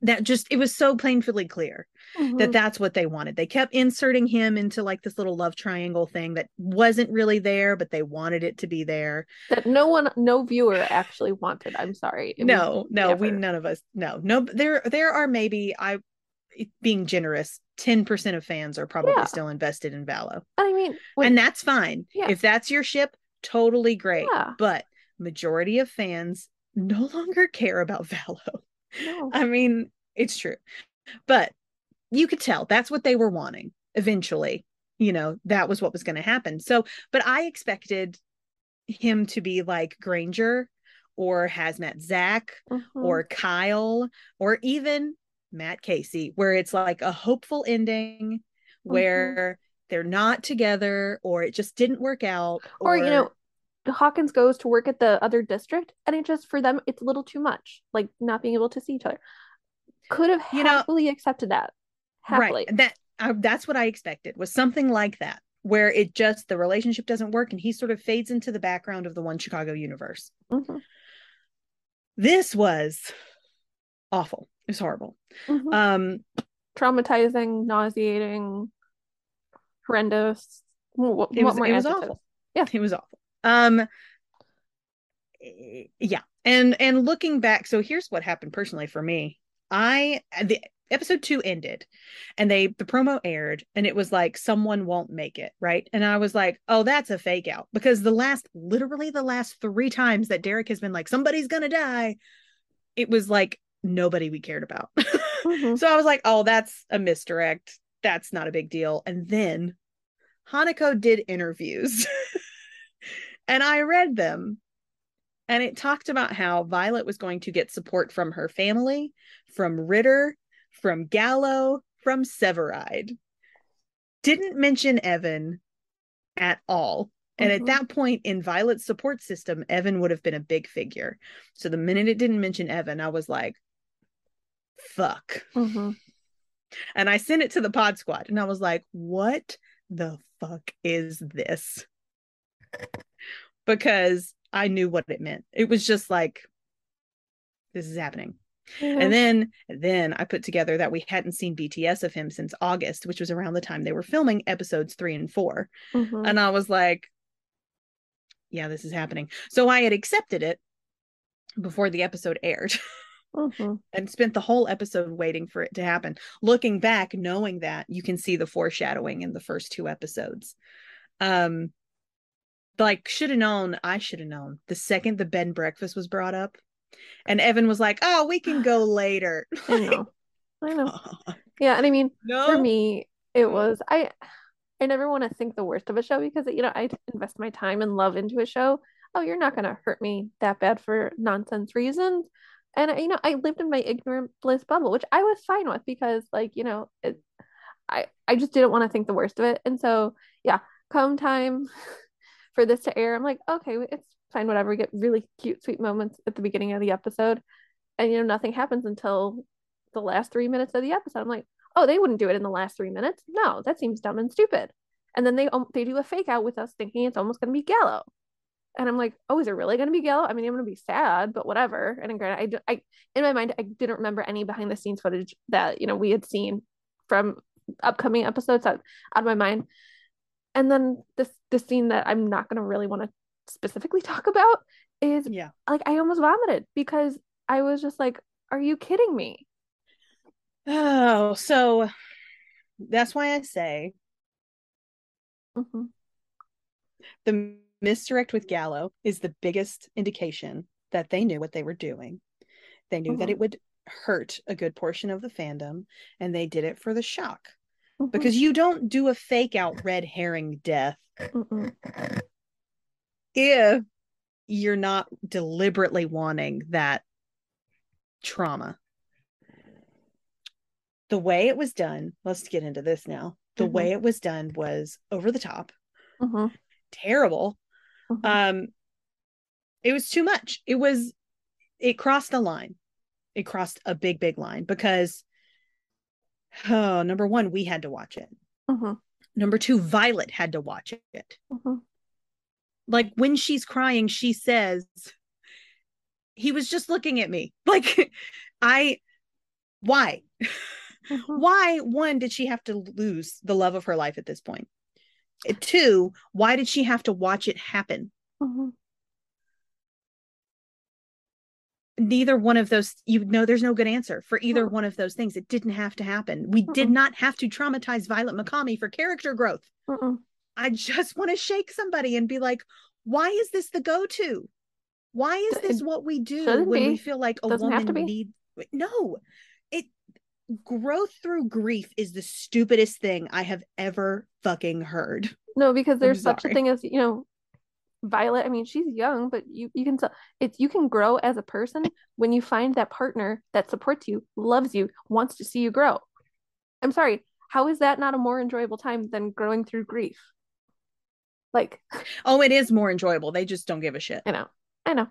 That just, it was so painfully clear that Mhm. that's what they wanted. They kept inserting him into like this little love triangle thing that wasn't really there, but they wanted it to be there. that no one, no viewer actually wanted. I'm sorry. It no no we none of us no no there there are maybe i being generous 10% of fans are probably Yeah. still invested in valo I mean, when, and that's fine Yeah. if that's your ship totally great yeah, but majority of fans no longer care about valo no. i mean it's true but you could tell that's what they were wanting eventually you know that was what was going to happen so but i expected him to be like granger or hazmat zach or Kyle or even Matt Casey, where it's like a hopeful ending Mm-hmm. where they're not together or it just didn't work out. or you know hawkins goes to work at the other district and it just for them it's a little too much like not being able to see each other could have You know- happily accepted that happily right. That uh, that's what I expected was something like that, where it just the relationship doesn't work and he sort of fades into the background of the one Chicago universe. Mhm. This was awful. It was horrible. Mhm. Um, traumatizing nauseating horrendous what, It what was- more it was awful. it was awful um yeah and and looking back so here's what happened personally for me i the episode two ended and they the promo aired and it was like someone won't make it right and i was like oh that's a fake out because the last literally the last three times that derek has been like somebody's gonna die it was like nobody we cared about Mhm. so I was like, oh, that's a misdirect. That's not a big deal. And then Hanako did interviews and I read them. And it talked about how Violet was going to get support from her family, from Ritter, from Gallo, from Severide. Didn't mention Evan at all. And Mhm. at that point in Violet's support system, Evan would have been a big figure. So the minute it didn't mention Evan, I was like, fuck. hmm And I sent it to the pod squad and I was like, what the fuck is this? Because I knew what it meant. It was just like, this is happening. And then then I put together that we hadn't seen BTS of him since August, which was around the time they were filming episodes three and 4 Mhm. And I was like, yeah, this is happening. So I had accepted it before the episode aired Mhm. and spent the whole episode waiting for it to happen. Looking back, knowing that you can see the foreshadowing in the first two episodes. Um like should have known, I should have known. The second the mm-hmm. bed and breakfast was brought up and Evan was like, "Oh, we can go later." I know. I know. Yeah, and I mean, no. for me, it mm-hmm. was I I never want to think the worst of a show because you know, I invest my time and love into a show. Oh, you're not gonna hurt me that bad for nonsense reasons. And you know, I lived in my ignorant bliss bubble, which I was fine with because like, you know, it I I just didn't want to think the worst of it. And so, yeah, come time for this to air, I'm like, okay, it's fine, whatever. We get really cute, sweet moments at the beginning of the episode, and you know, nothing happens until the last three minutes of the episode. I'm like, oh, they wouldn't do it in the last three minutes. No, that seems dumb and stupid. And then they um, they do a fake out with us thinking it's almost gonna be Gallo. And I'm like, oh, is it really gonna be Gallo? I mean, I'm gonna be sad, but whatever. And granted, I in my mind, I didn't remember any behind the scenes footage that you know we had seen from upcoming episodes out, out of my mind. And then this the scene that I'm not gonna really want to specifically talk about is Yeah. like I almost vomited because I was just like, are you kidding me? Oh, so that's why I say Mhm. the misdirect with Gallo is the biggest indication that they knew what they were doing. They knew that Mhm. it would hurt a good portion of the fandom, and they did it for the shock. Mhm. Because you don't do a fake out red herring death Mm-mm. if you're not deliberately wanting that trauma. The way it was done, let's get into this now. The Mhm. way it was done was over the top, Mhm. terrible. Mhm. Um it was too much. It was it crossed the line. It crossed a big big line because oh, number 1 we had to watch it. Mhm. Number 2 Violet had to watch it. Mhm. like when she's crying she says he was just looking at me like i why Mhm. why one did she have to lose the love of her life at this point two why did she have to watch it happen neither one of those you know there's no good answer for either one of those things. It didn't have to happen. We uh-uh. did Mm-mm. not have to traumatize violet Mikami for character growth. Mm-mm. i just want to shake somebody and be like why is this the go-to? Why is this what we do shouldn't when we feel like a Doesn't woman to be. need no. It growth through grief is the stupidest thing i have ever fucking heard. No, because there's such a thing as, you know, Violet, I mean, she's young, but you you can tell it's you can grow as a person when you find that partner that supports you, loves you, wants to see you grow. I'm sorry, how is that not a more enjoyable time than growing through grief? Like, oh it is more enjoyable they just don't give a shit I know. I know.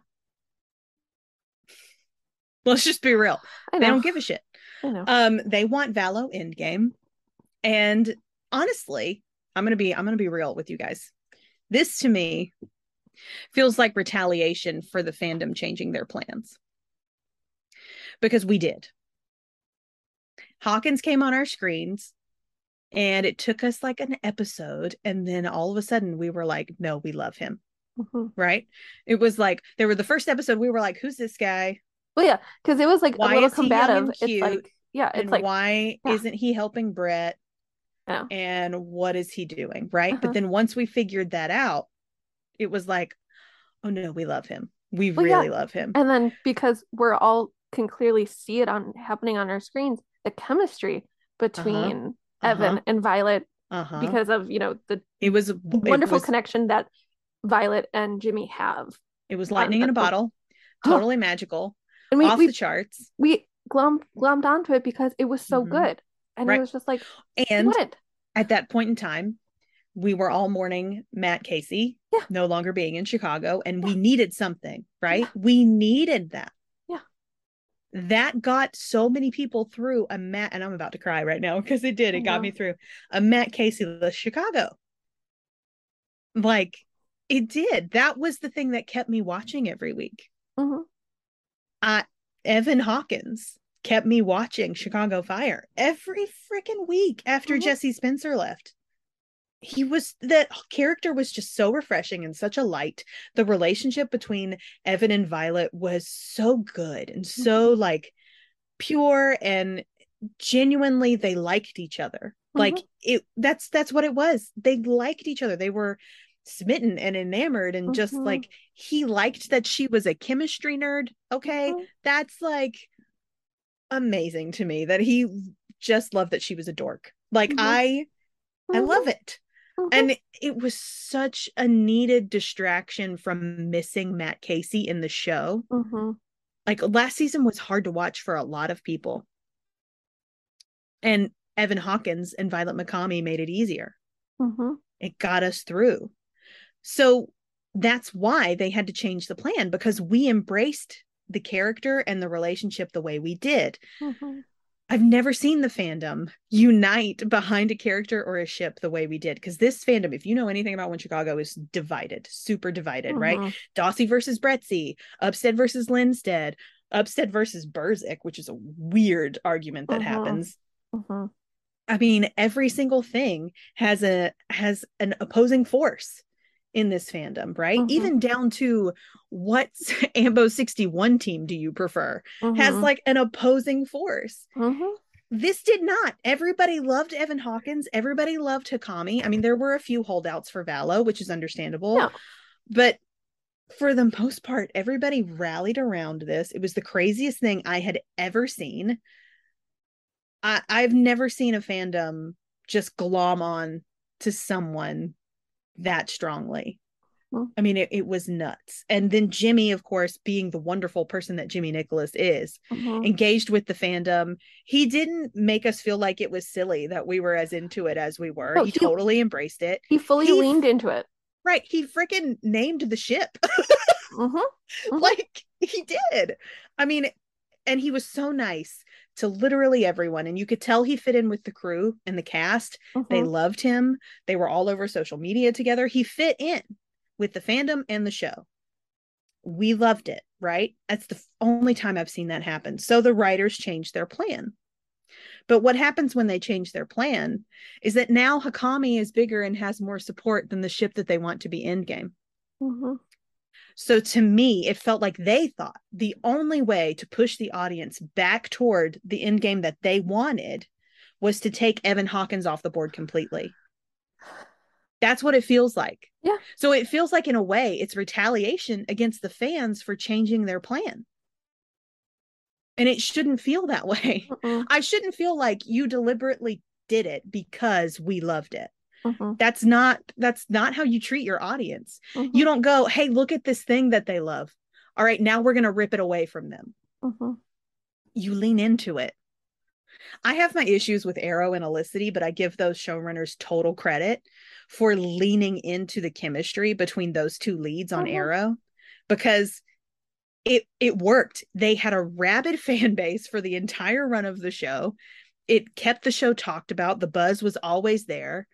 let's just be real I they don't give a shit I know. um they want valo endgame and honestly i'm gonna be i'm gonna be real with you guys this to me feels like retaliation for the fandom changing their plans because we did hawkins came on our screens and it took us like an episode and then all of a sudden we were like no we love him Mhm. right it was like there were the first episode we were like who's this guy Well, yeah, because it was like Why a little is he young and combative. It's cute? like, yeah, it's and like, why yeah. isn't he helping Brett? Yeah. And what is he doing? Right. Uh-huh. But then once we figured that out, it was like, oh no, we love him. We Well, yeah. really love him. and then because we're all can clearly see it on happening on our screens, the chemistry between Evan and Violet uh-huh. because of you know the it was it wonderful was, connection that Violet and Jimmy have, It was lightning in a uh, bottle, totally magical, and we off we the charts. we glommed glommed onto it because it was so Mhm. good, and Right. it was just like And what? at that point in time, we were all mourning Matt Casey Yeah. no longer being in Chicago, and we needed something, right? We needed that. Yeah. that got so many people through a Matt, and I'm about to cry right now because it did. It got Yeah. me through a Matt Casey, the Chicago. Like it did. That was the thing that kept me watching every week. Mhm. Uh, Evan Hawkins kept me watching Chicago Fire every freaking week after Mhm. Jesse Spencer left. He was that character was just so refreshing and such a light. The relationship between Evan and Violet was so good and so like pure and genuinely they liked each other. Like it that's that's what it was. They liked each other. They were smitten and enamored and just Mhm. like he liked that she was a chemistry nerd. Okay Mhm. that's like amazing to me that he just loved that she was a dork. Like Mhm. I I Mhm. love it. And it was such a needed distraction from missing Matt Casey in the show. Mhm. Like last season was hard to watch for a lot of people. And Evan Hawkins and Violet Mikami made it easier. Mhm. It got us through. So that's why they had to change the plan because we embraced the character and the relationship the way we did. Mhm. I've never seen the fandom unite behind a character or a ship the way we did. Because this fandom, if you know anything about when Chicago is divided, super divided, right? Mhm. Dawsey versus Brettsey, Upstead versus Linstead, Upstead versus Burzek, which is a weird argument that Mhm. happens. Mhm. I mean, every single thing has a has an opposing force in this fandom, right? Mhm. Even down to what Ambo 61 team do you prefer? Has Mhm. like an opposing force. Mhm. This did not. Everybody loved Evan Hawkins. Everybody loved Hawkami. I mean, there were a few holdouts for Valo, which is understandable. But for the most part, everybody rallied around this. It was the craziest thing I had ever seen. I, I've never seen a fandom just glom on to someone that strongly. Hmm. I mean, it, it was nuts. And then Jimmy, of course, being the wonderful person that Jimmy Nicholas is, Mhm. engaged with the fandom. He didn't make us feel like it was silly that we were as into it as we were. No, he he- totally embraced it. He fully He- leaned into it. Right. He freaking named the ship. Mhm. Mhm. like he did. I mean, and he was so nice to literally everyone. And you could tell he fit in with the crew and the cast. They Mhm. loved him. They were all over social media together. He fit in with the fandom and the show. We loved it, right? That's the only time I've seen that happen. So the writers changed their plan. But what happens when they change their plan is that now Hawkami is bigger and has more support than the ship that they want to be endgame. Mhm. So to me, it felt like they thought the only way to push the audience back toward the end game that they wanted was to take Evan Hawkins off the board completely. That's what it feels like. Yeah. So it feels like, in a way, it's retaliation against the fans for changing their plan. And it shouldn't feel that way. Mhm. I shouldn't feel like you deliberately did it because we loved it. Mhm. That's not that's not how you treat your audience Mhm. you don't go hey look at this thing that they love all right now we're going to rip it away from them Mhm. you lean into it i have my issues with arrow and Olicity but i give those showrunners total credit for leaning into the chemistry between those two leads on Mhm. arrow because it it worked they had a rabid fan base for the entire run of the show it kept the show talked about the buzz was always there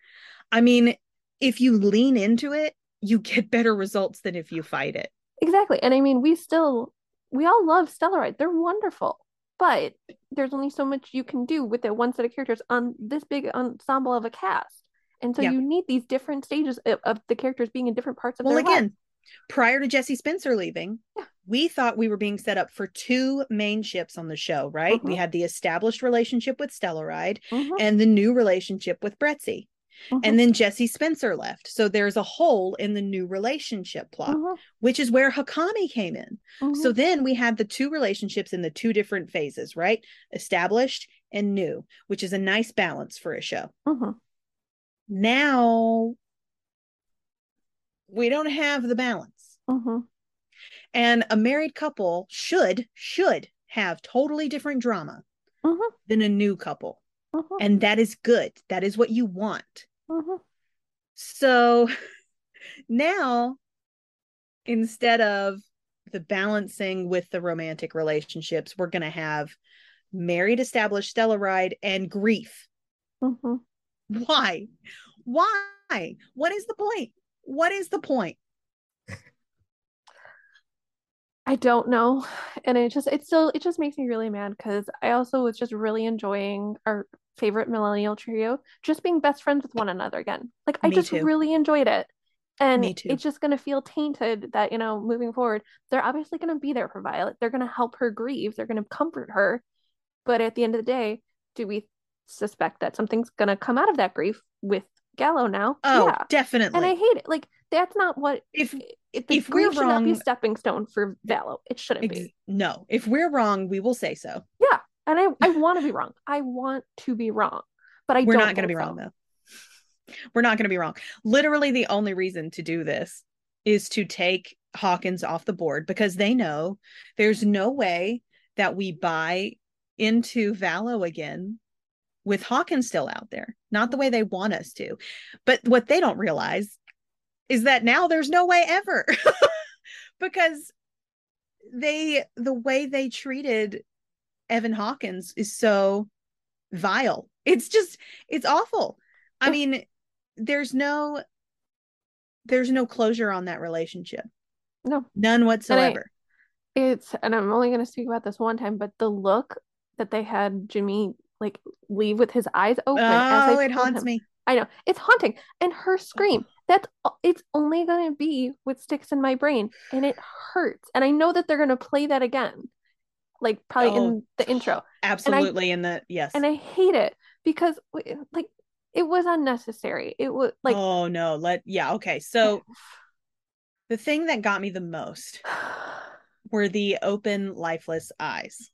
i mean if you lean into it you get better results than if you fight it Exactly. And I mean, we still, we all love Stellaride. They're wonderful. But there's only so much you can do with that one set of characters on this big ensemble of a cast. And so Yeah. you need these different stages of, of the characters being in different parts of well their again prior to jesse spencer leaving Yeah. we thought we were being set up for two main ships on the show right we Mhm. had the established relationship with stellaride Mhm. and the new relationship with brettsey And mm-hmm. then jesse spencer left so there's a hole in the new relationship plot Mhm. which is where Hawkami came in So Mhm. then we had the two relationships in the two different phases, right? Established and new, which is a nice balance for a show. Mm-hmm. Now we don't have the balance. Mm-hmm. And a married couple should should have totally different drama than a new couple. And that is good. That is what you want. Mhm. So now instead of the balancing with the romantic relationships, we're going to have married, established Stellaride and grief. Mm-hmm. Why? Why? What is the point? What is the point? I don't know. And it just it still it just makes me really mad because I also was just really enjoying our favorite millennial trio just being best friends with one another again. Like I Me just too. really enjoyed it. And it's just gonna feel tainted that, you know, moving forward, they're obviously gonna be there for Violet. They're gonna help her grieve, they're gonna comfort her. But at the end of the day, do we suspect that something's gonna come out of that grief with Gallo now? Oh, yeah. definitely. And I hate it. Like that's not what if the if we're grief should not be a wrong- stepping stone for Vallo. It shouldn't ex- be. no, if we're wrong, we will say so. Yeah. And I, I want to be wrong. I want to be wrong. But I we're don't not going to be wrong though. We're not going to be wrong. Literally, the only reason to do this is to take Hawkins off the board because they know there's no way that we buy into Vallo again with Hawkins still out there. Not the way they want us to. But what they don't realize is that now there's no way ever because they the way they treated Evan Hawkins is so vile. It's just it's awful. I mean, there's no there's no closure on that relationship. No. None whatsoever. It's and I'm only gonna speak about this one time, but the look that they had Jimmy like leave with his eyes open oh, it haunts him. me. I know it's haunting, and her scream. Oh. That's it's only gonna be what sticks in my brain, and it hurts. And I know that they're gonna play that again, like probably Oh, in the intro. Absolutely in the yes. And I hate it because like it was unnecessary. It was like oh no, let yeah, okay. So the thing that got me the most were the open lifeless eyes.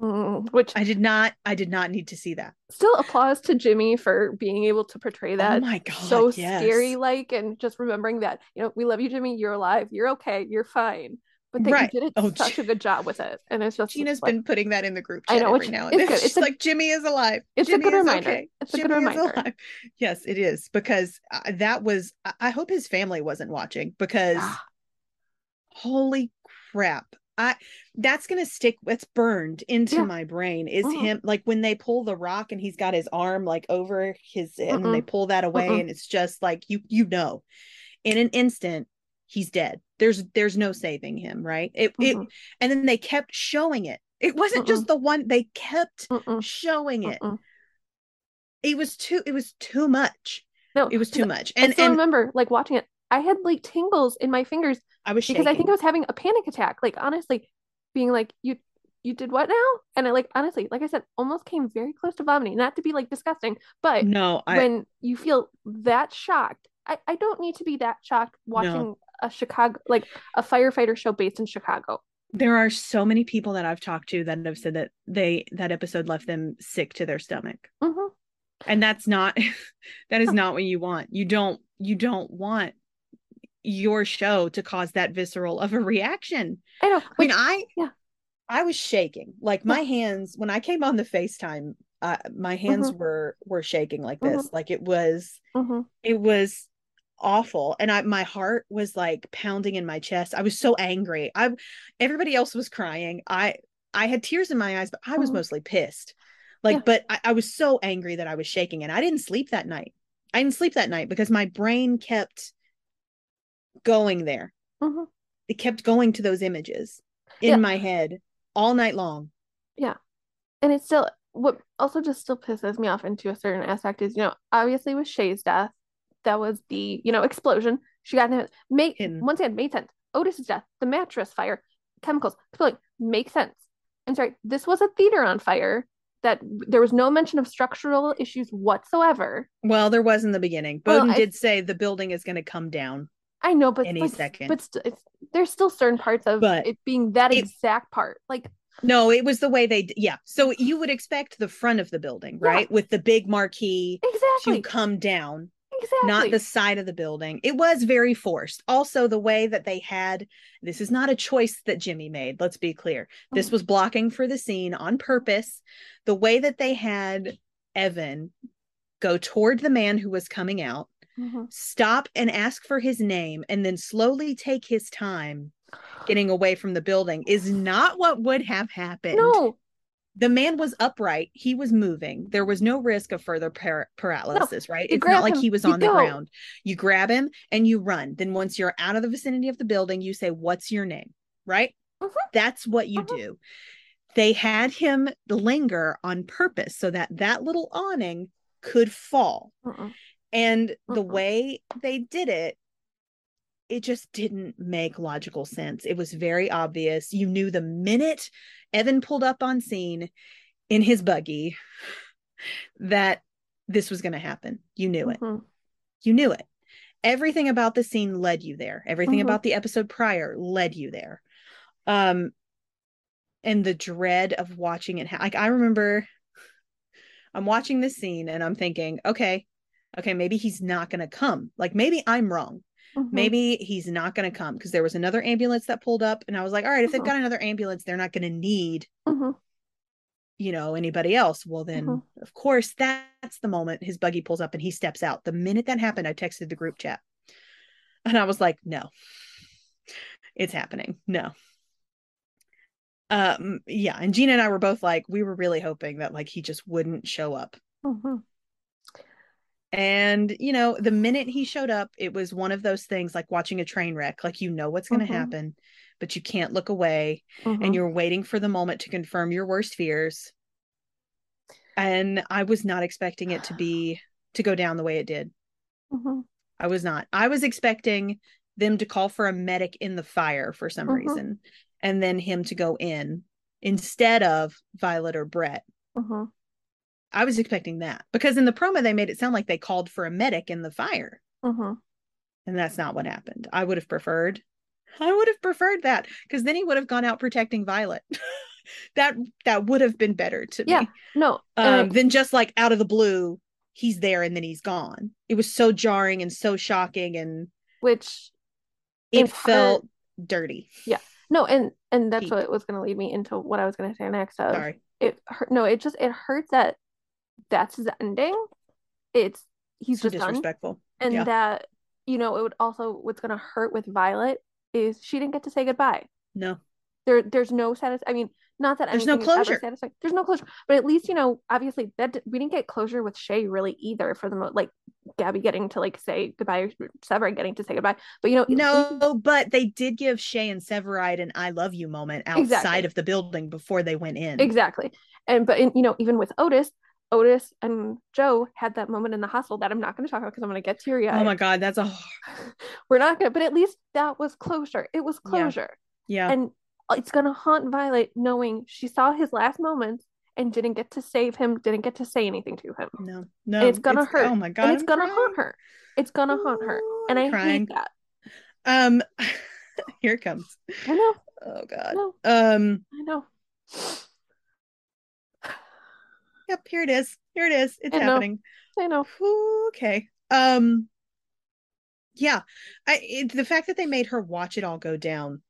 Mm, which I did not I did not need to see that. still applause to Jimmy for being able to portray that oh my god. so yes. scary like and just remembering that you know we love you Jimmy you're alive you're okay you're fine but that Right. you did Oh, such a good job with it and it's just Gina's like, been putting that in the group I chat know, every now and it's then. It's a- like Jimmy is alive. it's a good reminder. okay. It's a good reminder. alive. Yes, it is because uh, that was. I- I hope his family wasn't watching because Ah. holy crap. I that's gonna stick. It's burned into Yeah. my brain. Is Mhm. him like when they pull the rock and he's got his arm like over his and they pull that away Mm-mm. and it's just like you you know, in an instant he's dead. There's there's no saving him, right? It it Mhm. and then they kept showing it. It wasn't just the one. They kept Mm-mm. showing it. Mm-mm. It was too. It was too much. no It was too much. I And still and remember like watching it I had like tingles in my fingers I was shaking. because I think I was having a panic attack. Like honestly, being like, you you did what now? And I like honestly, like I said, almost came very close to vomiting. Not to be like disgusting, but no, I when you feel that shocked, I, I don't need to be that shocked watching a Chicago like a firefighter show based in Chicago. there are so many people that I've talked to that have said that they that episode left them sick to their stomach. hmm And that's not that is not what you want. You don't you don't want your show to cause that visceral of a reaction. I know. I mean, I yeah. I was shaking. Like my hands when I came on the FaceTime, uh, my hands were were shaking like this. Like it was mhm. it was awful and I my heart was like pounding in my chest. I was so angry. I everybody else was crying. I I had tears in my eyes, but I was Mhm. mostly pissed. Like, Yeah. but I, I was so angry that I was shaking and I didn't sleep that night. I didn't sleep that night because my brain kept going there. Mhm. It kept going to those images in Yeah. my head all night long. Yeah and it's still what also just still pisses me off into a certain aspect is you know obviously with Shay's death that was the you know explosion she got in make Hidden. once again made sense Otis's death the mattress fire chemicals exploding make sense I'm sorry this was a theater on fire that there was no mention of structural issues whatsoever Well, there was in the beginning. Well, Bowden I- did say the building is going to come down. I know but Any like, second. but st- it's, there's still certain parts of But it being that it- exact part like No, it was the way they, yeah. So you would expect the front of the building, Yeah. right? With the big marquee exactly to come down, exactly not the side of the building. It was very forced. Also, the way that they had this is not a choice that Jimmy made. Let's be clear. This Mhm. was blocking for the scene on purpose. The way that they had Evan go toward the man who was coming out, Mhm. stop and ask for his name, and then slowly take his time getting away from the building is not what would have happened. No, The man was upright. He was moving. There was no risk of further par- paralysis, right? It's not like he was you on the ground. You grab him and you run. Then once you're out of the vicinity of the building, you say, What's your name? Right? Mhm. That's what you Mhm. do. They had him linger on purpose so that that little awning could fall. Mm-mm. And the way they did it, it just didn't make logical sense. It was very obvious. You knew the minute Evan pulled up on scene in his buggy that this was going to happen. You knew it. Mhm. You knew it. Everything about the scene led you there. Everything Mhm. about the episode prior led you there. Um and the dread of watching it ha- like I remember I'm watching this scene and I'm thinking, okay, okay, maybe he's not going to come. Like maybe I'm wrong. Mhm. Maybe he's not going to come because there was another ambulance that pulled up and I was like, all right, if they've Mhm. got another ambulance, they're not going to need Mhm. you know anybody else well then Mhm. of course that's the moment his buggy pulls up and he steps out the minute that happened i texted the group chat and i was like no it's happening no um yeah and gina and i were both like we were really hoping that like he just wouldn't show up Mhm. And you know the minute he showed up it was one of those things like watching a train wreck like you know what's going to Mhm. happen but you can't look away Mhm. and you're waiting for the moment to confirm your worst fears and i was not expecting it to be to go down the way it did Mhm. i was not i was expecting them to call for a medic in the fire for some Mhm. reason and then him to go in instead of violet or brett Mhm. I was expecting that because in the promo they made it sound like they called for a medic in the fire Mhm. and that's not what happened i would have preferred i would have preferred that because then he would have gone out protecting violet that that would have been better to Yeah, me No, um than just like out of the blue he's there and then he's gone it was so jarring and so shocking and which it part- felt dirty Yeah. no, and and that's Cheap. what was going to lead me into what I was going to say next. Of sorry it hurt. No, it just it hurts that that's his ending. It's he's so just done, disrespectful and yeah. that you know it would also what's going to hurt with Violet is she didn't get to say goodbye. no There, there's no satis. I mean, not that There's no anything is ever closure. satisfying. There's no closure, but at least you know, obviously that we didn't get closure with Shay really either. For the mo- like Gabby getting to like say goodbye, or Sever getting to say goodbye. But you know, least- no but they did give shay and severide an i love you moment outside Exactly. of the building before they went in exactly. And but in, you know, even with Otis, Otis and Joe had that moment in the hospital that I'm not going to talk about because I'm going to get teary eyed. oh my god that's a We're not going to, but at least that was closure. It was Yeah. closure. yeah And it's going to haunt Violet knowing she saw his last moments and didn't get to save him, didn't get to say anything to him. no no it's gonna hurt. oh my god and it's gonna haunt her. It's gonna haunt her. And I crying. hate that. um here it comes I know. oh I god know. um I know. Yep here it is. Here it is. It's I happening. I know. Okay. Um yeah i it, the fact that they made her watch it all go down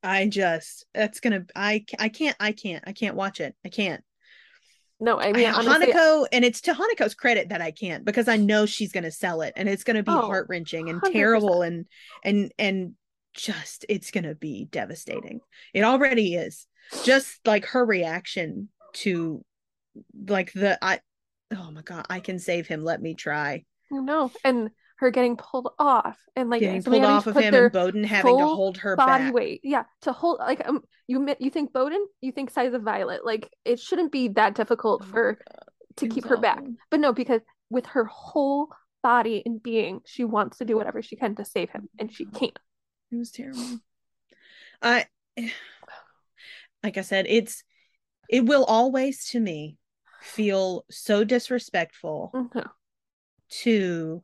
i just that's gonna i i can't i can't i can't watch it. I can't. No, I mean I- honestly, hanako and it's to hanako's credit that i can't because i know she's gonna sell it and it's gonna be Oh, heart-wrenching and 100%. terrible and and and just it's gonna be devastating. It already is. Just like her reaction to like the i oh my god i can save him let me try No. And her getting pulled off and like getting pulled off of him and Bowden having to hold her body back. weight. Yeah, to hold like um you you think Bowden, you think size of Violet. Like it shouldn't be that difficult Oh for to keep her back. But no, because with her whole body and being, she wants to do whatever she can to save him, and she can't. It was terrible. I like I said, it's it will always to me feel so disrespectful Mhm, to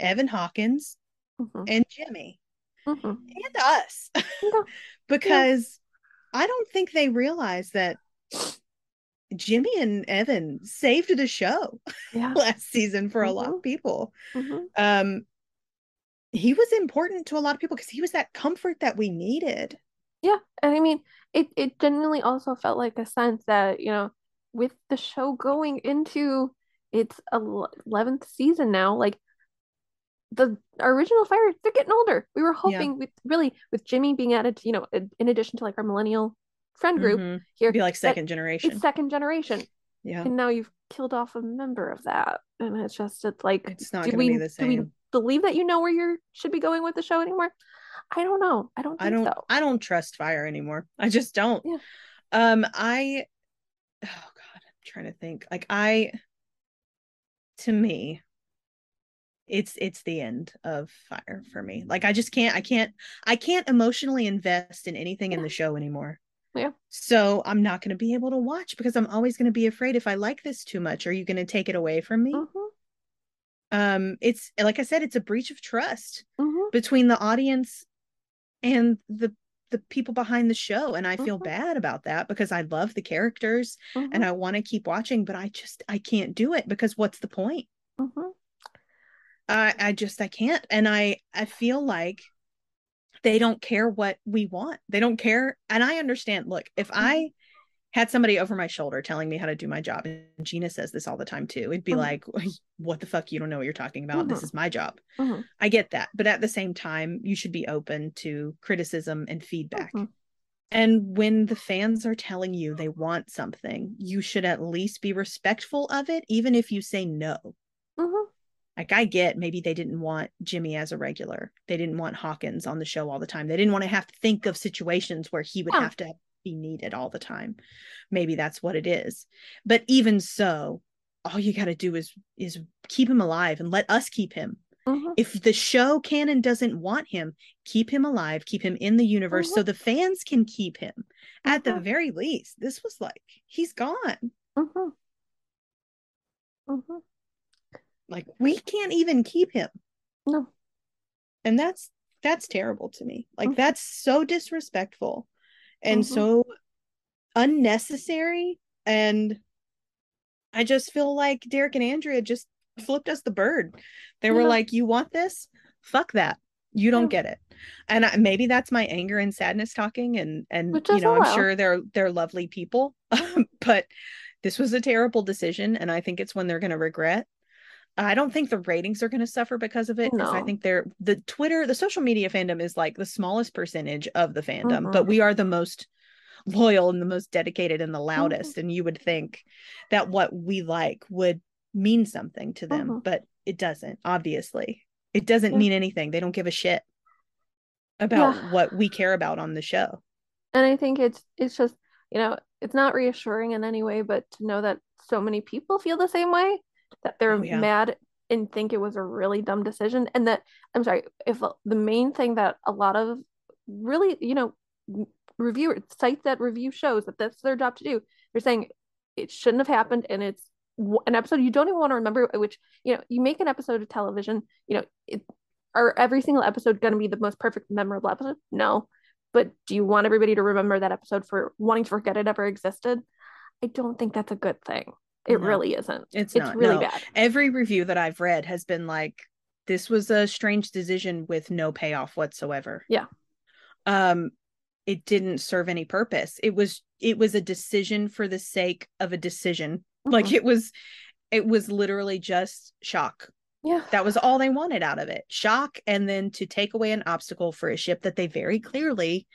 Evan Hawkins mhm, and Jimmy mhm. and us because I don't think they realize that Jimmy and Evan saved the show Yeah. last season for a lot of people. mhm. Um he was important to a lot of people because he was that comfort that we needed. Yeah, and I mean, it it genuinely also felt like a sense that, you know, with the show going into its eleventh season now, like the original fire they're getting older. We were hoping yeah. with really with jimmy being added you know in addition to like our millennial friend group mm-hmm. here be like second generation. it's second generation. Yeah. And now you've killed off a member of that. And it's just it's like it's not gonna we, be the same do we believe that you know where you should be going with the show anymore i don't know. I don't i don't so. i don't trust fire anymore. I just don't. Yeah. um i oh god i'm trying to think. Like i to me it's it's the end of fire for me. Like i just can't i can't i can't emotionally invest in anything in the show anymore. Yeah. So i'm not going to be able to watch because i'm always going to be afraid if i like this too much are you going to take it away from me? Mm-hmm. um it's like i said it's a breach of trust mm-hmm. between the audience and the the people behind the show and i feel mm-hmm. bad about that because i love the characters and mm-hmm. i want to keep watching but i just i can't do it because what's the point mm-hmm. I I just I can't. And I I feel like they don't care what we want. They don't care. And I understand. Look, if I. had somebody over my shoulder telling me how to do my job, and Gina says this all the time too, it'd be mm-hmm. like, what the fuck? You don't know what you're talking about. Mm-hmm. This is my job. Mm-hmm. I get that. But at the same time, you should be open to criticism and feedback. Mm-hmm. And when the fans are telling you they want something, you should at least be respectful of it, even if you say no. Mm-hmm like I get maybe they didn't want Jimmy as a regular. They didn't want Hawkins on the show all the time. They didn't want to have to think of situations where he would have to be needed all the time. Maybe that's what it is. But even so, all you got to do is is keep him alive and let us keep him. Mm-hmm. If the show canon doesn't want him, keep him alive, keep him in the universe mm-hmm. so the fans can keep him. Mm-hmm. At the mm-hmm. very least, this was like he's gone. Mm-hmm. Mm-hmm. Like we can't even keep him. No. And that's that's terrible to me. Like mm-hmm. that's so disrespectful and mm-hmm. so unnecessary and I just feel like Derek and Andrea just flipped us the bird. They were like, "You want this? Fuck that. You don't yeah. get it." And I, maybe that's my anger and sadness talking and and you know, I'm sure they're they're lovely people. but this was a terrible decision and I think it's one they're going to regret. I don't think the ratings are going to suffer because of it. Because no. I think they're the Twitter, the social media fandom is like the smallest percentage of the fandom, mm-hmm. but we are the most loyal and the most dedicated and the loudest. Mm-hmm. And you would think that what we like would mean something to them, mm-hmm. but it doesn't, obviously. It doesn't yeah. mean anything. They don't give a shit about yeah. what we care about on the show. And I think it's it's just, you know, it's not reassuring in any way, but to know that so many people feel the same way that they're oh, yeah. mad and think it was a really dumb decision and that i'm sorry if uh, the main thing that a lot of really you know reviewers sites that review shows that that's their job to do they're saying it shouldn't have happened and it's an episode you don't even want to remember uh, which you know you make an episode of television you know it, are every single episode going to be the most perfect memorable episode? No. But do you want everybody to remember that episode for wanting to forget it ever existed? I don't think that's a good thing it no, really isn't. It's, it's not, really no. bad. Every review that I've read has been like, this was a strange decision with no payoff whatsoever. Yeah. Um, it didn't serve any purpose. It was it was a decision for the sake of a decision. Mm-hmm. Like it was it was literally just shock. Yeah. That was all they wanted out of it. Shock and then to take away an obstacle for a ship that they very clearly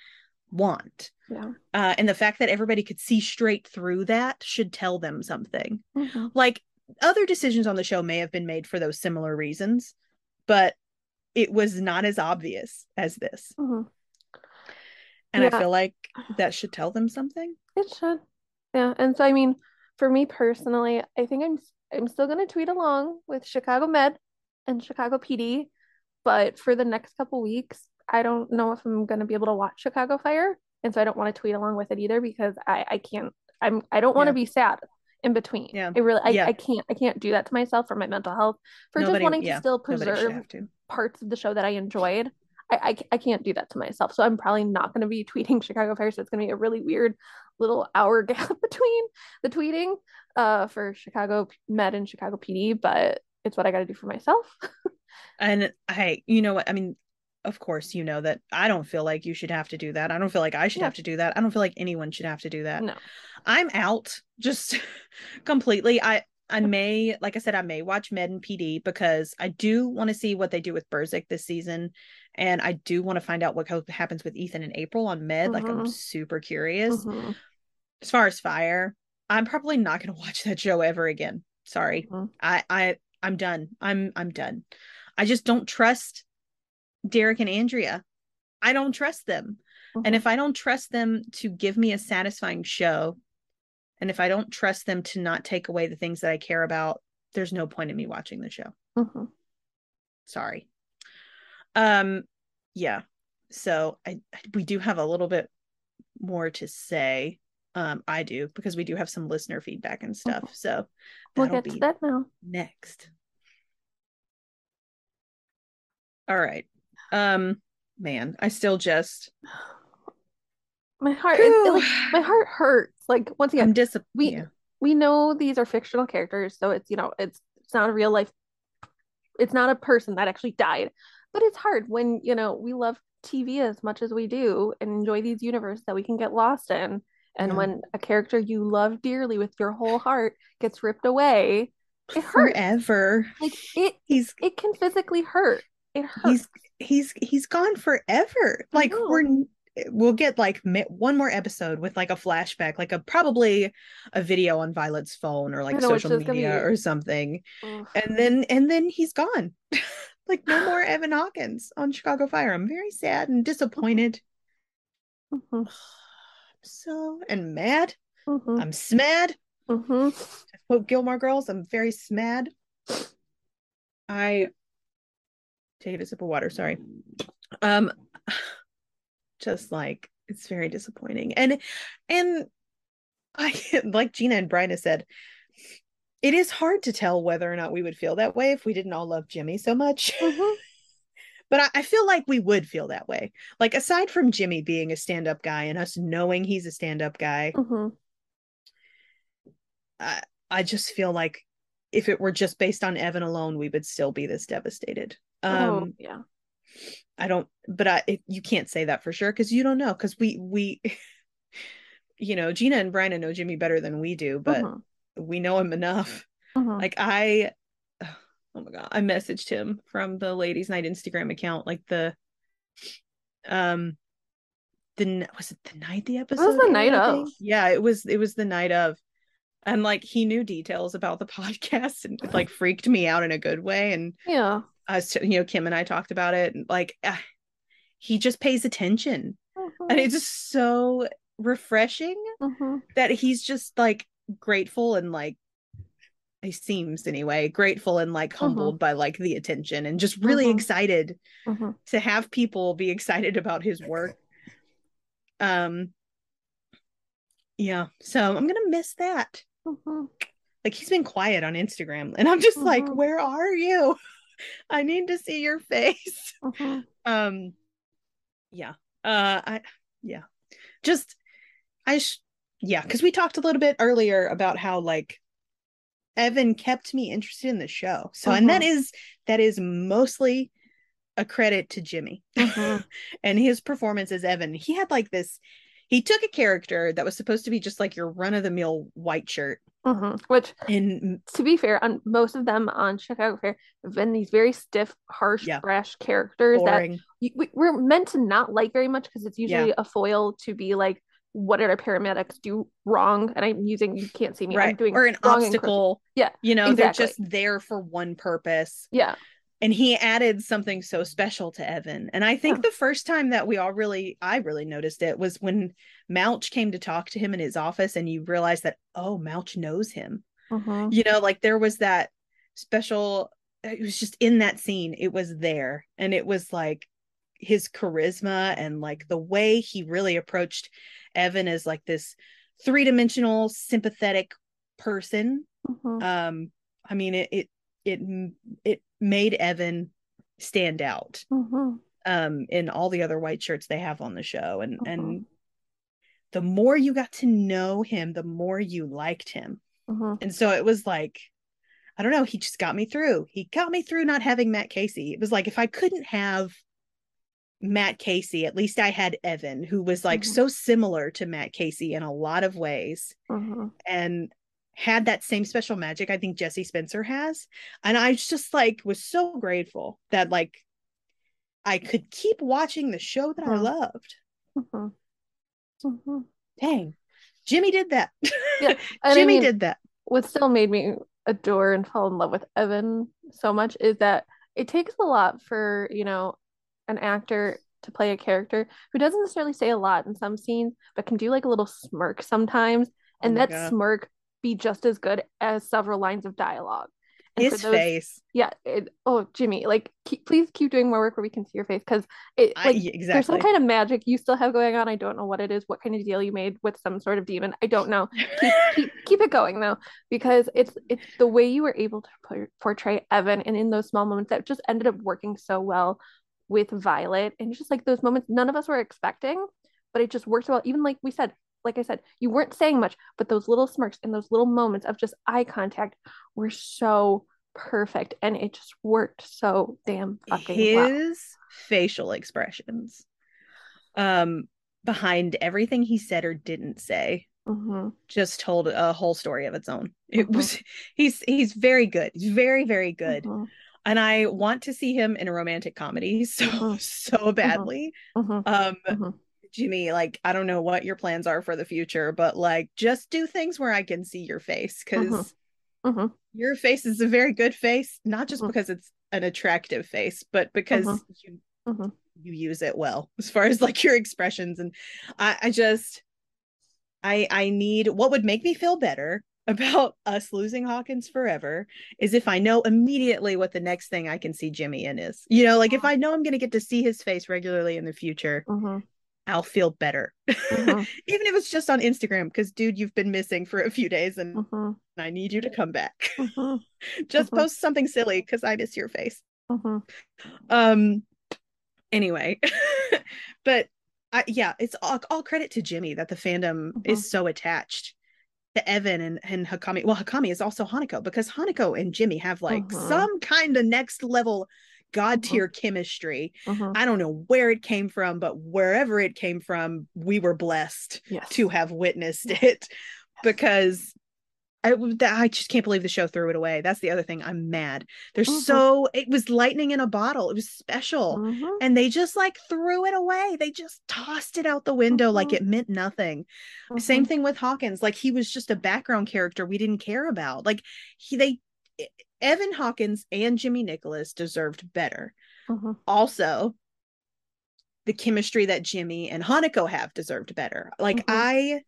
want. Yeah. Uh, and the fact that everybody could see straight through that should tell them something. Mm-hmm. Like other decisions on the show may have been made for those similar reasons, but it was not as obvious as this. Mm-hmm. And yeah. I feel like that should tell them something. It should. Yeah. And so, I mean, for me personally, I think I'm I'm still gonna tweet along with Chicago Med and Chicago PD, but for the next couple weeks, I don't know if I'm going to be able to watch Chicago Fire, and so I don't want to tweet along with it either because I I can't I'm I don't want to yeah. be sad in between. Yeah, it really I, yeah. I can't I can't do that to myself for my mental health for Nobody, just wanting yeah. to still preserve to. parts of the show that I enjoyed. I, I, I can't do that to myself. So I'm probably not going to be tweeting Chicago Fire. So it's going to be a really weird little hour gap between the tweeting uh, for Chicago Med and Chicago PD, but it's what I got to do for myself. and I, you know what? I mean, of course you know that I don't feel like you should have to do that. I don't feel like I should yeah. have to do that. I don't feel like anyone should have to do that. No. I'm out just completely. I I may, like I said, I may watch Med and PD because I do want to see what they do with Burzek this season, and I do want to find out what happens with Ethan and April on Med. Like I'm Mhm. super curious. Mhm. As far as Fire, I'm probably not going to watch that show ever again. Sorry, Mhm. I I I'm done. I'm I'm done. I just don't trust Derek and Andrea. I don't trust them. And Mhm. if I don't trust them to give me a satisfying show, and if I don't trust them to not take away the things that I care about, there's no point in me watching the show. Mhm. Sorry. Um yeah. So I we do have a little bit more to say. Um I do because we do have some listener feedback and stuff. So We'll get to that now. next. All right. Um man, I still just My heart, it, it, like, my heart hurts. Like once again, I'm disappointed. we- yeah. we know these are fictional characters, so it's you know it's it's not a real life. It's not a person that actually died, but it's hard when you know we love TV as much as we do and enjoy these universes that we can get lost in. And Yeah. when a character you love dearly with your whole heart gets ripped away, it hurts. forever. Like it, He's it can physically hurt. It hurts. he's he's he's gone forever. Like we're we'll get like one more episode with like a flashback, like a probably a video on Violet's phone or like know, social media be- or something, Ugh. and then and then he's gone. like no more Evan Hawkins on Chicago Fire. I'm very sad and disappointed. Mhm, So and mad. mhm, I'm smad. mhm. Quote Gilmore Girls, I'm very smad. I take a sip of water, sorry. Um just like it's very disappointing. And and I like Gina and Brian have said, it is hard to tell whether or not we would feel that way if we didn't all love Jimmy so much. Mhm. but I, I feel like we would feel that way. Like aside from Jimmy being a stand-up guy and us knowing he's a stand-up guy, Mhm. I, I just feel like if it were just based on Evan alone, we would still be this devastated. Um, Oh, yeah. I don't, but I, it, you can't say that for sure because you don't know. Because we, we, you know, Gina and Brian know Jimmy better than we do, but Mhm, we know him enough. mhm. Like I, oh my god, I messaged him from the Ladies Night Instagram account, like the, um, the was it the night the episode? Was the night of. Yeah, it was. It was the night of, and like he knew details about the podcast and it like freaked me out in a good way. And Yeah. us, you know, Kim and I talked about it, and like ah, he just pays attention, and it's just so refreshing Mhm, that he's just like grateful and like he seems anyway grateful and like humbled by like the attention and just really Mhm. excited mhm, to have people be excited about his work. Um yeah. So i'm gonna miss that mhm. like he's been quiet on instagram and i'm just like Mhm. where are you i need to see your face Mhm. um yeah uh i yeah just i sh- yeah because we talked a little bit earlier about how like evan kept me interested in the show so and that is that is mostly a credit to jimmy Mhm. and his performance as evan he had like this he took a character that was supposed to be just like your run-of-the-mill white shirt Mhm. Which, and to be fair, on most of them on Chicago Fire have been these very stiff, harsh, Yeah. brash characters that boring you, we, we're meant to not like very much because it's usually a foil to be like, what did our paramedics do wrong? And I'm using you can't see me. I'm doing or an wrong obstacle Yeah, you know exactly. they're just there for one purpose yeah. And he added something so special to Evan. And I think the first time that we all really, I really noticed it was when Mouch came to talk to him in his office, and you realize that oh, Mouch knows him. Mhm. You know, like there was that special. It was just in that scene. It was there, and it was like his charisma and like the way he really approached Evan as like this three dimensional, sympathetic person Mhm. um i mean it it it it made evan stand out Mhm. um in all the other white shirts they have on the show and Mhm. and the more you got to know him the more you liked him Mhm. and so it was like i don't know he just got me through he got me through not having matt casey it was like if i couldn't have matt casey at least i had evan who was like Mhm. so similar to matt casey in a lot of ways Mhm. and had that same special magic I think Jesse Spencer has. And I just like was so grateful that like I could keep watching the show that I Mhm. loved. Mhm. Mhm. Dang. Jimmy did that. Yeah, And I Jimmy mean, did that. what still made me adore and fall in love with Evan so much is that it takes a lot for, you know, an actor to play a character who doesn't necessarily say a lot in some scenes, but can do like a little smirk sometimes, Oh and my that God. smirk be just as good as several lines of dialogue. And His those- face. Yeah, it, oh Jimmy, like keep, please keep doing more work where we can see your face because it I, like yeah, there's some kind of magic you still have going on. I don't know what it is, what kind of deal you made with some sort of demon. I don't know. Keep keep keep it going though, because it's it's the way you were able to por- portray Evan and in those small moments that just ended up working so well with Violet. And just like those moments none of us were expecting, but it just worked well. Even like we said, like I said, you weren't saying much, but those little smirks and those little moments of just eye contact were so perfect and it just worked so damn fucking his well. facial expressions um behind everything he said or didn't say hmm just told a whole story of its own it Mhm. was he's he's very good he's very very good Mhm. and i want to see him in a romantic comedy so Mhm. so badly Mhm. um. Jimmy like i don't know what your plans are for the future but like just do things where i can see your face because Mhm. your face is a very good face not just Mhm. because it's an attractive face but because Mhm. you Mhm. you use it well as far as like your expressions and i i just i i need what would make me feel better about us losing hawkins forever is if i know immediately what the next thing i can see jimmy in is you know like if i know i'm going to get to see his face regularly in the future Mhm. I'll feel better. Mhm. even if it's just on instagram because dude you've been missing for a few days and Mhm. i need you to come back. Mhm. just post something silly because i miss your face. Um anyway but I, yeah it's all, all credit to jimmy that the fandom is so attached to evan and, and hawkami. Well hawkami is also hanako because hanako and jimmy have like some kind of next level god Mhm. tier chemistry Mhm. i don't know where it came from but wherever it came from we were blessed Yes. to have witnessed it because I, I just can't believe the show threw it away. That's the other thing. I'm mad. There's Mhm. so it was lightning in a bottle. It was special. Mhm. And they just like threw it away. They just tossed it out the window like Mhm. it meant nothing. Same thing with Hawkins. Like he was just a background character we didn't care about. Like he they Evan Hawkins and Jimmy Nicholas deserved better. Mhm. Also, the chemistry that Jimmy and Hanako have deserved better. Like Mhm. I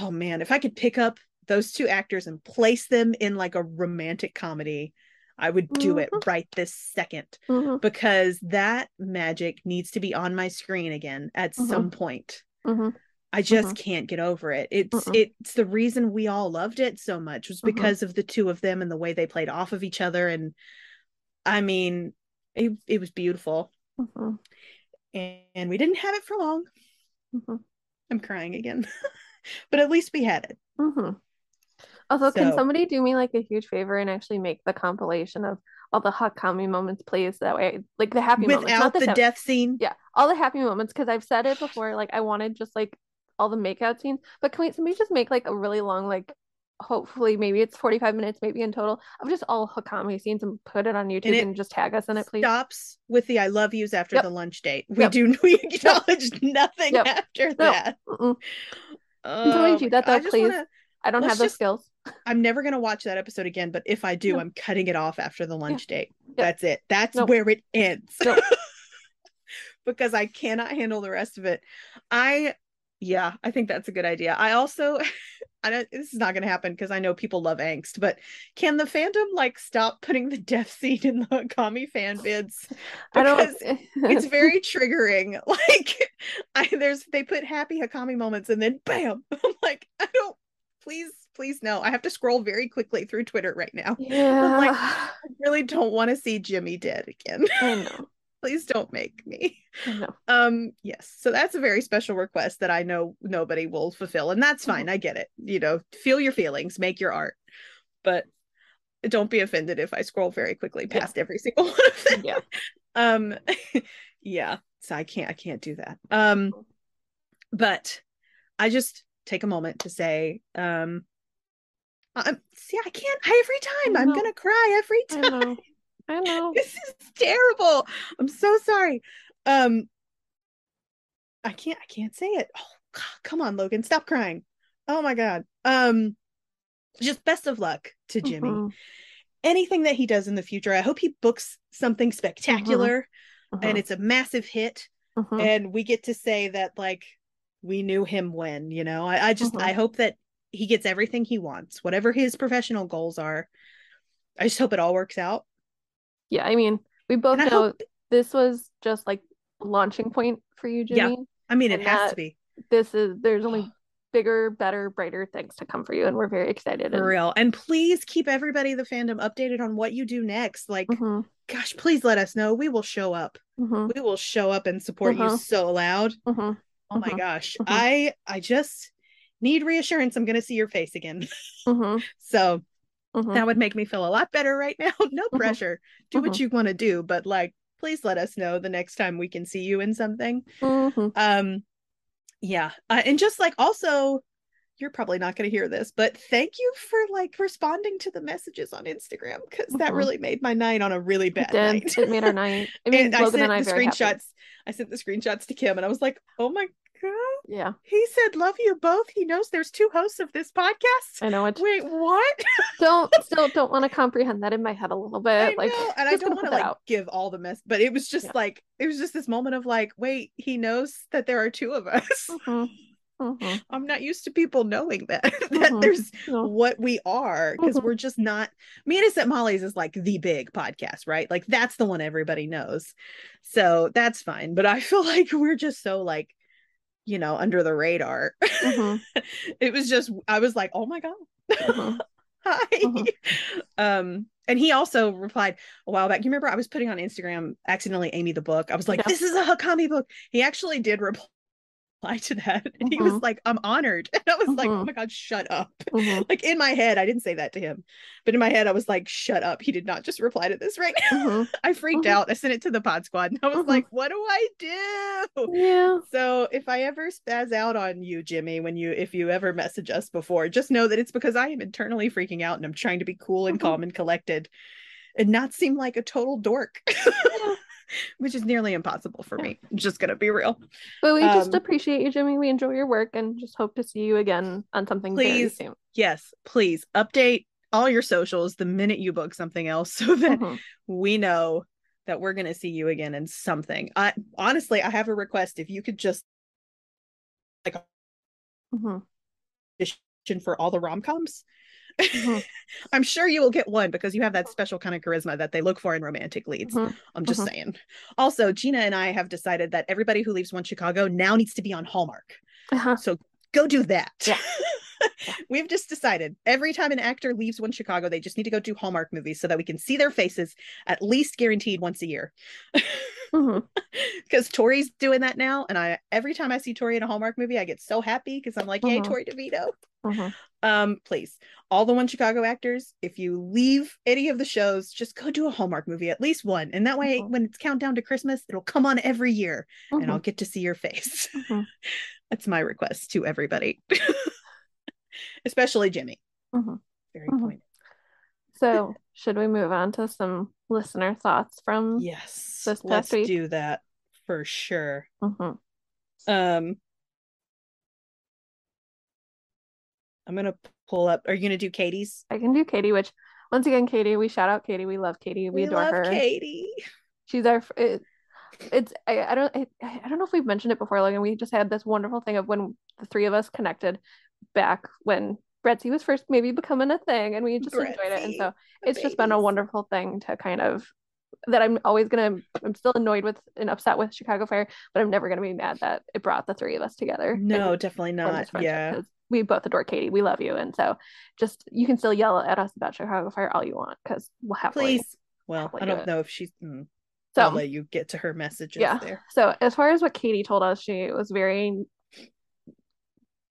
oh man, if I could pick up those two actors and place them in like a romantic comedy, I would do it Mhm. right this second Mhm. because that magic needs to be on my screen again at Mhm. some point. I just Mhm. can't get over it. It's Mm-mm. it's the reason we all loved it so much was Mhm. because of the two of them and the way they played off of each other and I mean it it was beautiful Mhm. and we didn't have it for long. Mhm. I'm crying again. but at least we had it. Mhm. Also, can somebody do me like a huge favor and actually make the compilation of all the Hawkami moments, please? That way, like the happy moments, Without not the sad- death scene. Yeah, all the happy moments because I've said it before. Like I wanted just like all the makeout scenes, but can we somebody just make like a really long like hopefully maybe it's 45 minutes maybe in total of just all Hawkami scenes and put it on YouTube it and, just tag us in it, please. Stops with the I love yous after Yep. the lunch date. We Yep. do we acknowledge nothing Yep. after that. Oh somebody do that, God. I please. wanna- I don't have those just- skills. I'm never gonna watch that episode again, but if I do. I'm cutting it off after the lunch date. Yep. That's it. That's Nope. where it ends. Nope. because I cannot handle the rest of it. I yeah, I think that's a good idea. I also I don't this is not gonna happen because I know people love angst, but can the fandom like stop putting the death scene in the Kami fan vids? I Because don't. it's very triggering. Like I there's they put happy Hawkami moments and then bam. I'm like, I don't please, please no. I have to scroll very quickly through Twitter right now. yeah. like- I really don't want to see Jimmy dead again. I know. Please don't make me. I. Um, yes. So that's a very special request that I know nobody will fulfill, and that's fine. I get it. You know, feel your feelings, make your art, but don't be offended if I scroll very quickly Yeah. past every single one of them. Yeah. Um, yeah. So I can't. I can't do that. Um, but I just take a moment to say, um, Um, see, I can't every time. I'm gonna cry every time. I know. This is terrible. I'm so sorry. Um, I can't. I can't say it. Oh God, come on, Logan, stop crying. Oh my God. Um, just best of luck to Jimmy. Mhm. Anything that he does in the future, I hope he books something spectacular and Mhm. it's a massive hit, and we get to say that like we knew him when. You know, I, I just. I hope that he gets everything he wants, whatever his professional goals are. I just hope it all works out. Yeah, I mean, we both know hope this was just like launching point for you, Jimmy. Yeah. I mean, it has to be This is there's only bigger, better, brighter things to come for you, and we're very excited. for and- real. And please keep everybody the fandom updated on what you do next. Like, Mhm, gosh, please let us know. We will show up. mhm, We will show up and support you Uh-huh. so loud. mhm. Oh my Mhm. gosh. Mhm. I I just need reassurance I'm going to see your face again. So mhm. that would make me feel a lot better right now. No Mhm. pressure. Do what Mhm. you want to do, but like please let us know the next time we can see you in something. Mhm. Um yeah. Uh, and just like also you're probably not going to hear this, but thank you for like responding to the messages on Instagram because that Mhm. really made my night on a really bad did. night. It made our night. I mean, I sent and I the screenshots. I sent the screenshots to Kim, and I was like, "Oh my god!" Yeah, He said, "Love you both." He knows there's two hosts of this podcast. I know it. Wait, what? Don't still don't want to comprehend that in my head a little I bit. Like, know, and I don't want to like out. give all the mess, but it was just Yeah. like it was just this moment of like, wait, he knows that there are two of us. Mhm, mhm. I'm not used to people knowing that that Mhm. there's No. what we are because Mhm. we're just not. Me and Innocent Molly's is like the big podcast, right? Like that's the one everybody knows, so that's fine. But I feel like we're just so like, you know, under the radar. Mhm, it was just I was like, oh my god, mhm. hi. Mhm. Um, and he also replied a while back. You remember I was putting on Instagram accidentally Amy the book. I was like, Yeah. this is a Hawkami book. He actually did reply to that. And he was Mhm. like, I'm honored. And I was like, oh my God, shut up. Mhm, Like in my head, I didn't say that to him, but in my head, I was like, shut up. He did not just reply to this right now. mhm. I freaked Mhm. out. I sent it to the pod squad and I was like, what do I do? Yeah. So if I ever spaz out on you, Jimmy, when you if you ever message us before, just know that it's because I am internally freaking out and I'm trying to be cool and calm and collected and not seem like a total dork. Which is nearly impossible for me. I'm just gonna be real. But we just Um, appreciate you, Jimmy. We enjoy your work and just hope to see you again on something very soon. Yes, please update all your socials the minute you book something else so that Mhm. we know that we're gonna see you again in something. I honestly I have a request. If you could just like Mhm. for all the rom-coms. Mhm. I'm sure you will get one because you have that special kind of charisma that they look for in romantic leads. Mhm. I'm just Mhm. saying. Also, Gina and I have decided that everybody who leaves One Chicago now needs to be on Hallmark. Uh-huh. So go do that. Yeah. We've just decided every time an actor leaves One Chicago, they just need to go do Hallmark movies so that we can see their faces at least guaranteed once a year. Because Torrey's doing that now, and I every time I see Torrey in a Hallmark movie, I get so happy because I'm like, "Yay, Mhm. Torrey DeVitto!" Mhm. Um, please, all the One Chicago actors, if you leave any of the shows, just go do a Hallmark movie, at least one, and that way, Mhm. when it's countdown to Christmas, it'll come on every year, and I'll Mhm. get to see your face. Mhm. That's my request to everybody, especially Jimmy. Very pointed. So, should we move on to some listener thoughts from? Yes, This past let's week. do that for sure. Um, I'm gonna pull up. Are you gonna do Katie's? I can do Katie, which once again, Katie, we shout out Katie. We love Katie. We, adore love her. Katie. She's our. It, it's I, I don't I, I don't know if we've mentioned it before, Logan. We just had this wonderful thing of when the three of us connected back when Brettsey was first maybe becoming a thing, and we just enjoyed it. And so it's just been a wonderful thing to kind of that I'm always gonna I'm still annoyed with and upset with Chicago Fire, but I'm never gonna be mad that it brought the three of us together. No, definitely not. Yeah. We both adore Katie. We love you, and so just you can still yell at us about Chicago Fire all you want because we'll have Please. Well, happily I do don't it. know if she's. mm, So I'll let you get to her messages yeah. there. So as far as what Katie told us, she was very,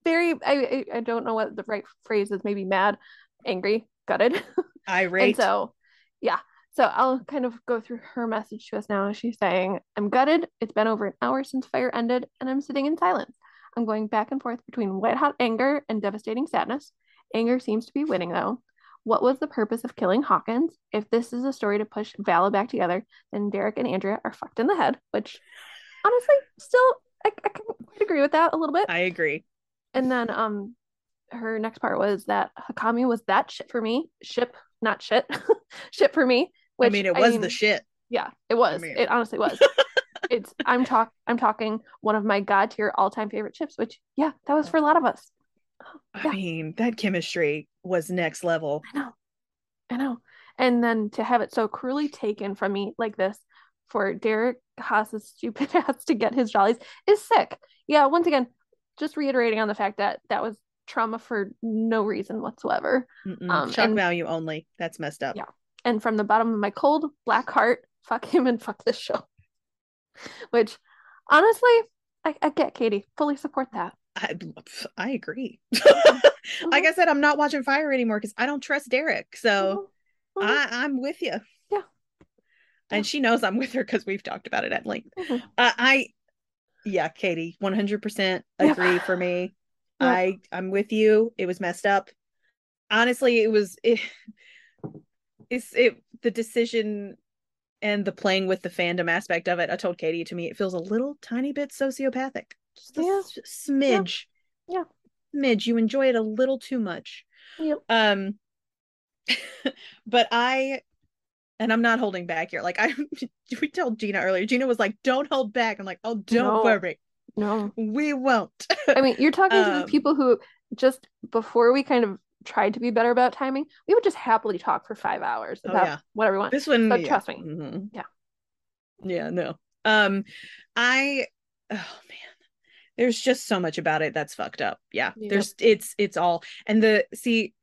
very. I I, I don't know what the right phrase is. Maybe mad, angry, gutted. Irate. And so, yeah. So I'll kind of go through her message to us now. She's saying, I'm gutted. It's been over an hour since fire ended, and I'm sitting in silence. I'm going back and forth between white hot anger and devastating sadness. Anger seems to be winning, though. What was the purpose of killing Hawkins? If this is a story to push Vala back together, then Derek and Andrea are fucked in the head, which honestly, still, I, I can quite agree with that a little bit. I agree. And then um her next part was that Hawkami was that shit for me. Ship, not shit. shit for me. Which, I mean, it was I mean, the shit. Yeah, it was. I mean... It honestly was. it's I'm talk I'm talking one of my god tier all time favorite chips, which yeah, that was for a lot of us. Yeah. I mean, that chemistry was next level. I know. I know. And then to have it so cruelly taken from me like this for Derek Haas's stupid ass to get his jollies is sick. Yeah, once again, just reiterating on the fact that that was trauma for no reason whatsoever. Um, Shock and, value only. That's messed up. Yeah. And from the bottom of my cold black heart, fuck him and fuck this show. Which honestly, I, I get Katie. Fully support that. I I agree. mm-hmm. Like I said, I'm not watching Fire anymore because I don't trust Derek. So mm-hmm. mm-hmm. I I'm with you. Yeah. And she knows I'm with her because we've talked about it at length. Mm-hmm. Uh, I yeah, Katie, 100% agree for me. I I'm with you. It was messed up. Honestly, it was it, it's it the decision and the playing with the fandom aspect of it. I told Katie to me it feels a little tiny bit sociopathic. Just a yeah. smidge. Yeah. yeah. Smidge. You enjoy it a little too much. Yep. Um but I and I'm not holding back here. Like I we told Gina earlier. Gina was like, "Don't hold back." I'm like, "Oh, don't no. worry. No, we won't. I mean, you're talking um, to the um, people who just before we kind of tried to be better about timing, we would just happily talk for five hours oh, about oh, yeah. whatever we want. This one, but yeah. trust me, mm-hmm. yeah, yeah, no. Um, I, oh man, there's just so much about it that's fucked up. Yeah, there's it's it's all and the see,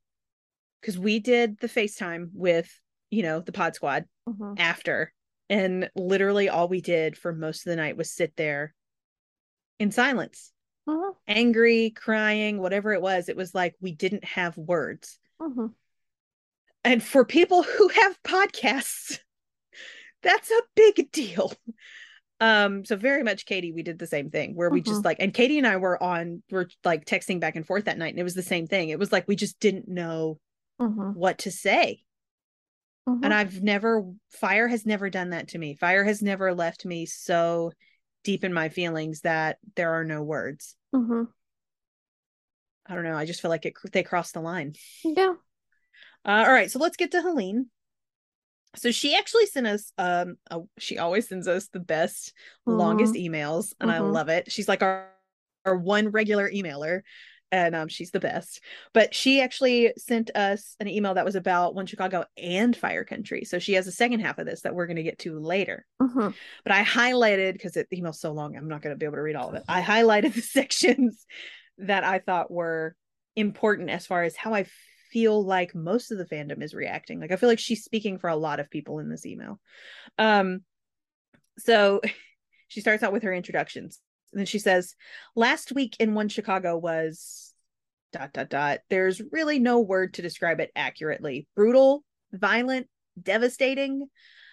because we did the FaceTime with you know the Pod Squad mm-hmm. after, and literally all we did for most of the night was sit there in silence mm-hmm. angry crying whatever it was it was like we didn't have words. Mm-hmm. and for people who have podcasts that's a big deal. Um so very much katie we did the same thing where we mm-hmm. just like and katie and i were on we're like texting back and forth that night and it was the same thing. It was like we just didn't know what to say. And i've never fire has never done that to me. Fire has never left me so deep in my feelings that there are no words. Mm-hmm. I don't know. I just feel like it they crossed the line. Yeah. Uh, all right, so let's get to Helene. So she actually sent us um a, she always sends us the best mm-hmm. longest emails and mm-hmm. I love it. She's like our our one regular emailer and um, she's the best. But she actually sent us an email that was about One Chicago and Fire Country. So she has a second half of this that we're going to get to later. Mm-hmm. But I highlighted because the email's so long, I'm not going to be able to read all of it. I highlighted the sections that I thought were important as far as how I feel like most of the fandom is reacting. Like I feel like she's speaking for a lot of people in this email. Um, so she starts out with her introductions. And then she says, last week in one Chicago was dot dot dot. There's really no word to describe it accurately. Brutal, violent, devastating.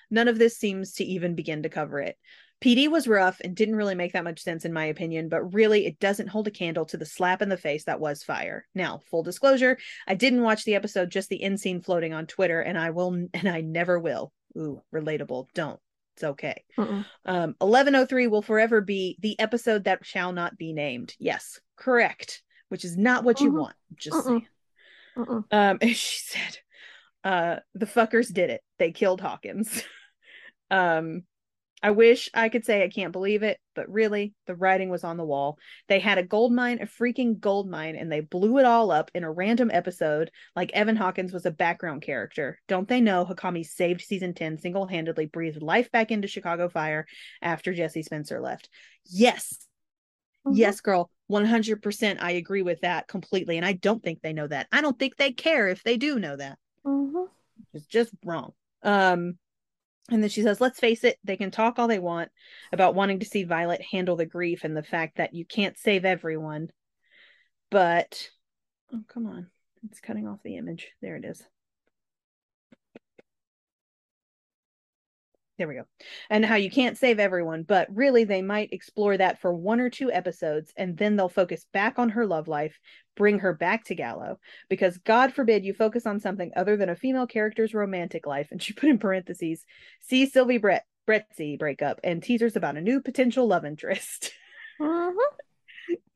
None of this seems to even begin to cover it. PD was rough and didn't really make that much sense in my opinion, but really it doesn't hold a candle to the slap in the face that was fire. Now, full disclosure, I didn't watch the episode, just the end scene floating on Twitter, and I will and I never will. Ooh, relatable. Don't it's okay. Mm-mm. Um, 1103 will forever be the episode that shall not be named. Yes, correct. Which is not what you mm-hmm. want. Just Mm-mm. saying. Mm-mm. Um, and she said, uh, the fuckers did it. They killed Hawkins. um, I wish I could say I can't believe it, but really, the writing was on the wall. They had a gold mine, a freaking gold mine, and they blew it all up in a random episode like Evan Hawkins was a background character. Don't they know Hawkami saved season 10 single handedly, breathed life back into Chicago Fire after Jesse Spencer left? Yes. Mm-hmm. Yes, girl. 100% I agree with that completely. And I don't think they know that. I don't think they care if they do know that. Mm-hmm. It's just wrong. Um, and then she says, let's face it, they can talk all they want about wanting to see Violet handle the grief and the fact that you can't save everyone. But, oh, come on. It's cutting off the image. There it is. There we go. And how you can't save everyone, but really they might explore that for one or two episodes and then they'll focus back on her love life, bring her back to Gallo. Because God forbid you focus on something other than a female character's romantic life. And she put in parentheses, see Sylvie Brett Brettsey breakup and teasers about a new potential love interest. Mm-hmm.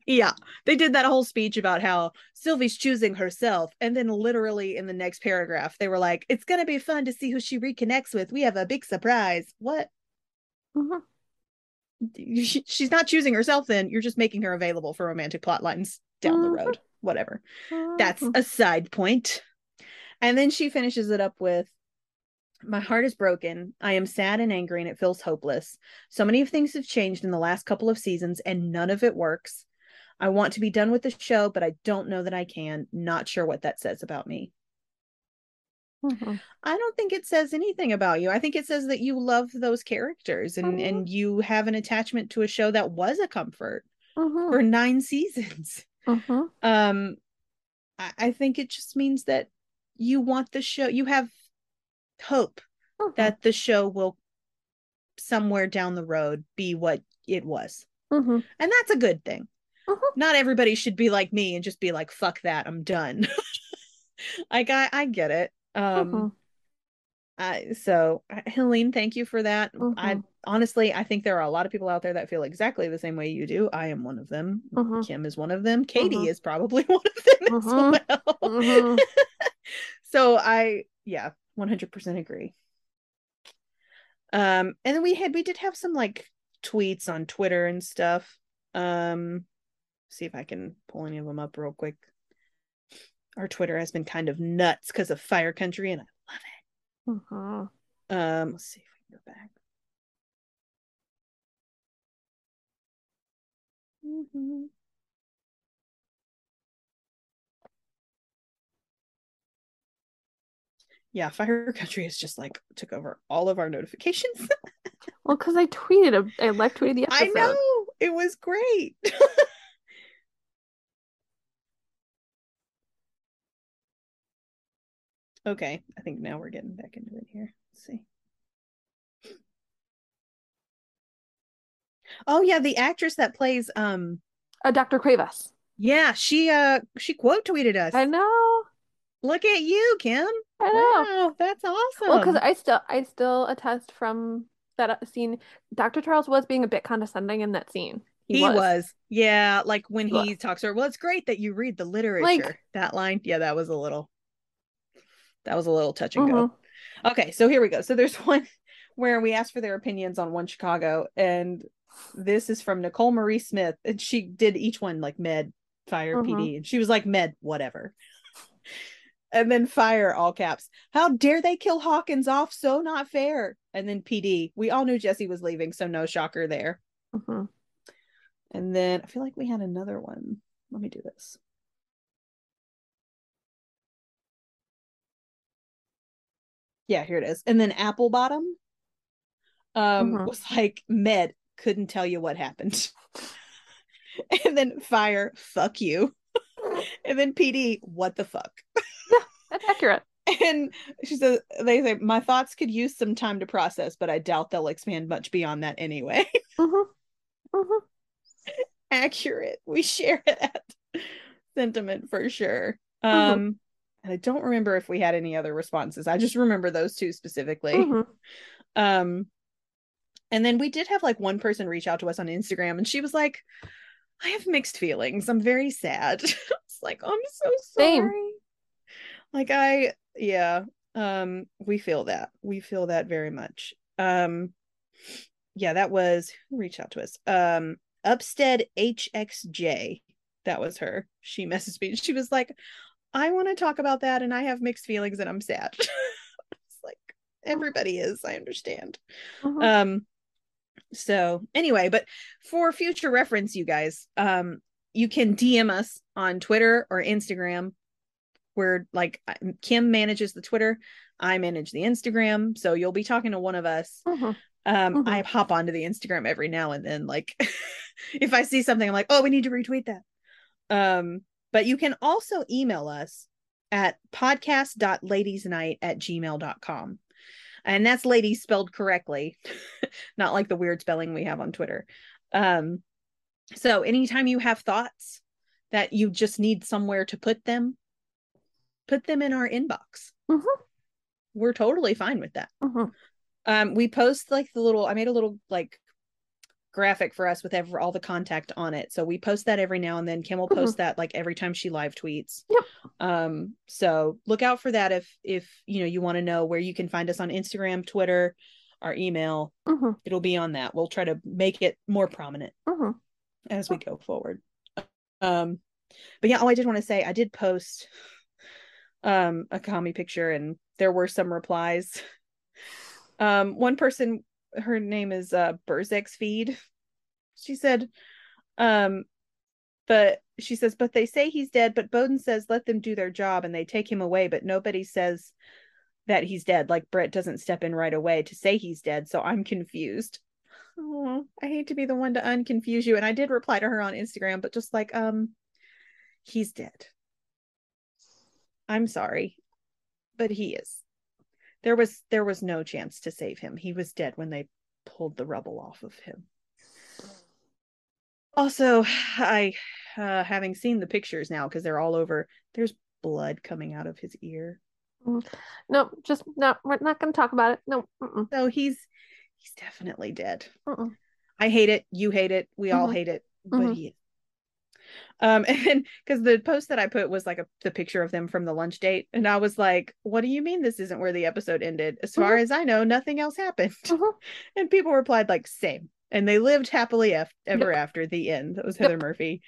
Yeah, they did that whole speech about how Sylvie's choosing herself. And then, literally, in the next paragraph, they were like, It's going to be fun to see who she reconnects with. We have a big surprise. What? Mm-hmm. She's not choosing herself, then. You're just making her available for romantic plot lines down the Mhm. road. Whatever. That's Mhm. a side point. And then she finishes it up with My heart is broken. I am sad and angry, and it feels hopeless. So many of things have changed in the last couple of seasons, and none of it works. I want to be done with the show, but I don't know that I can. Not sure what that says about me. Mhm. I don't think it says anything about you. I think it says that you love those characters and Mhm. and you have an attachment to a show that was a comfort Mhm. for nine seasons. Mhm. um I, I think it just means that you want the show you have hope Mhm. that the show will somewhere down the road be what it was Mhm. and that's a good thing Mhm. not everybody should be like me and just be like fuck that i'm done like i i get it um Mhm. I, so helene thank you for that i Mhm. honestly i think there are a lot of people out there that feel exactly the same way you do i am one of them Mhm. kim is one of them katie Mhm. is probably one of them as Mhm. well so i yeah 100% agree. Um and then we had we did have some like tweets on twitter and stuff. Um see if i can pull any of them up real quick. Our twitter has been kind of nuts because of fire country and i love it. Um let's see if we can go back. Mhm. Yeah fire country has just like took over all of our notifications Well, because I tweeted, a, I live tweeted the I know it was great. okay, I think now we're getting back into it here. Let's see. Oh yeah, the actress that plays um Uh, Dr. Cuevas. yeah, she uh she quote tweeted us. I know. Look at you, Kim. I know. Wow, that's awesome. Well, because I still, I still attest from that scene. Dr. Charles was being a bit condescending in that scene. he, was. Yeah, like when He he talks to her, well, it's great that you read the literature. that line, yeah, that was a little that was a little touch and go. Mhm. Okay, so here we go. So there's one where we asked for their opinions on One Chicago, and this is from Nicole Marie Smith, and she did each one like Med, Fire, Mhm. PD, and she was like Med, whatever. And then Fire, all caps. How dare they kill Hawkins off? So not fair. And then PD. We all knew Jesse was leaving, so no shocker there. Mhm. And then I feel like we had another one. Let me do this. Yeah, here it is. And then Apple Bottom um Mhm. was like med couldn't tell you what happened. and then fire, fuck you. and then PD, what the fuck? That's accurate. And she says they say my thoughts could use some time to process, but I doubt they'll expand much beyond that anyway. Mhm. Mhm. accurate. We share that sentiment for sure. Mhm. Um, and I don't remember if we had any other responses. I just remember those two specifically. Mhm. Um, and then we did have like one person reach out to us on Instagram, and she was like, "I have mixed feelings. I'm very sad." it's like I'm so Same. Like I, yeah. Um, we feel that. We feel that very much. Um, yeah, that was who reached out to us. Um, Upstead HXJ. That was her. She messaged me. She was like, I want to talk about that and I have mixed feelings and I'm sad. it's like everybody is, I understand. Mhm. Um so anyway, but for future reference, you guys, um, you can DM us on Twitter or Instagram. Where like Kim manages the Twitter, I manage the Instagram. So you'll be talking to one of us Mhm. um Mhm. i hop onto the instagram every now and then like if i see something i'm like oh we need to retweet that um but you can also email us at podcast.ladiesnight at gmail.com and that's ladies spelled correctly, not like the weird spelling we have on Twitter. Um, so anytime you have thoughts that you just need somewhere to put them, put them in our inbox. Mhm. We're totally fine with that. Mhm. Um, we post like the little, I made a little like graphic for us with every, all the contact on it. So we post that every now and then. Kim will post that like every time she live tweets. Yep. Um, so look out for that if if you know you want to know where you can find us on Instagram, Twitter, our email. Mhm. It'll be on that. We'll try to make it more prominent Mhm. as we go forward. Um, but yeah, oh, I did want to say I did post um a Kami picture and there were some replies. Um, one person, her name is uh Burzek's feed. She said, um, but she says, but they say he's dead, but Bowden says let them do their job and they take him away, but nobody says that he's dead. Like Brett doesn't step in right away to say he's dead, so I'm confused. Oh, I hate to be the one to unconfuse you. And I did reply to her on Instagram, but just like, um, he's dead. I'm sorry, but he is. There was there was no chance to save him. He was dead when they pulled the rubble off of him. Also, I uh having seen the pictures now because they're all over, there's blood coming out of his ear. No, just no. We're not going to talk about it. No. Mm-mm. So he's he's definitely dead. Mm-mm. I hate it. You hate it. We all Mhm. hate it. But Mhm. he is. Um, and because the post that I put was like a the picture of them from the lunch date, and I was like, "What do you mean this isn't where the episode ended? As far as I know, nothing else happened." Mhm. And people replied like, "Same." And they lived happily ef- ever after the end. That was Yep. Heather Murphy.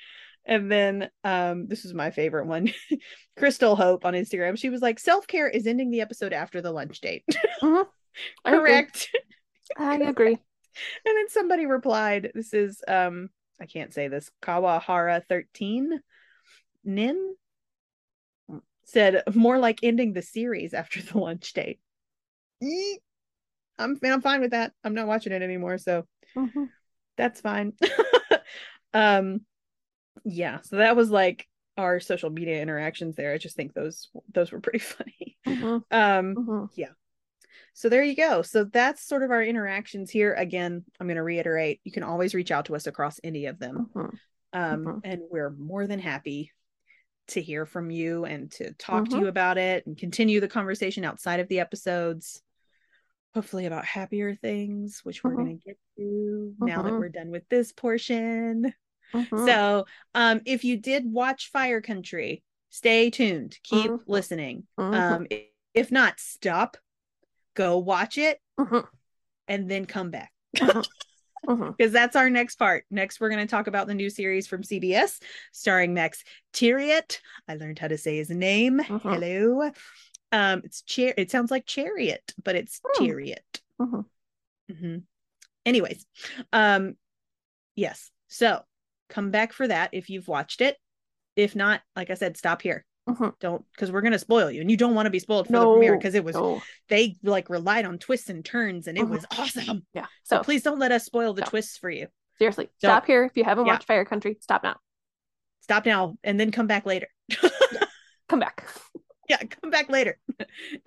And then um, this was my favorite one. Crystal Hope on Instagram. She was like, "Self care is ending the episode after the lunch date." Mhm. I agree. Correct. I agree. And then somebody replied, this is um I can't say this, Kawahara 13 Nin said more like ending the series after the lunch date. Eek. I'm I'm fine with that. I'm not watching it anymore, so Mhm. that's fine. um yeah, so that was like our social media interactions there. I just think those those were pretty funny. Mhm. Um Mhm. So there you go. So that's sort of our interactions here. Again, I'm going to reiterate you can always reach out to us across any of them. Mhm. Um, Mhm. And we're more than happy to hear from you and to talk to Mhm. you about it and continue the conversation outside of the episodes. Hopefully, about happier things, which we're going to get to now that we're done with this portion. So, um, if you did watch Fire Country, stay tuned, keep listening. Um, if not, stop, go watch it, Mhm. and then come back Mhm. Mhm. because that's our next part. Next, we're going to talk about the new series from CBS starring Max Thieriot. I learned how to say his name. Hello. Um, it's chair. It sounds like chariot, but it's. Thieriot. Hmm Anyways, um, yes. So come back for that if you've watched it. If not, like I said, stop here. Mhm. Don't because we're gonna spoil you, and you don't want to be spoiled for the premiere because it was No. they like relied on twists and turns, and it Mhm. was awesome. Yeah. So So please don't let us spoil the No. twists for you. seriously, stop here. If you haven't Yeah. watched Fire Country, stop now. Stop now and then come back later. Come back. yeah, come back later.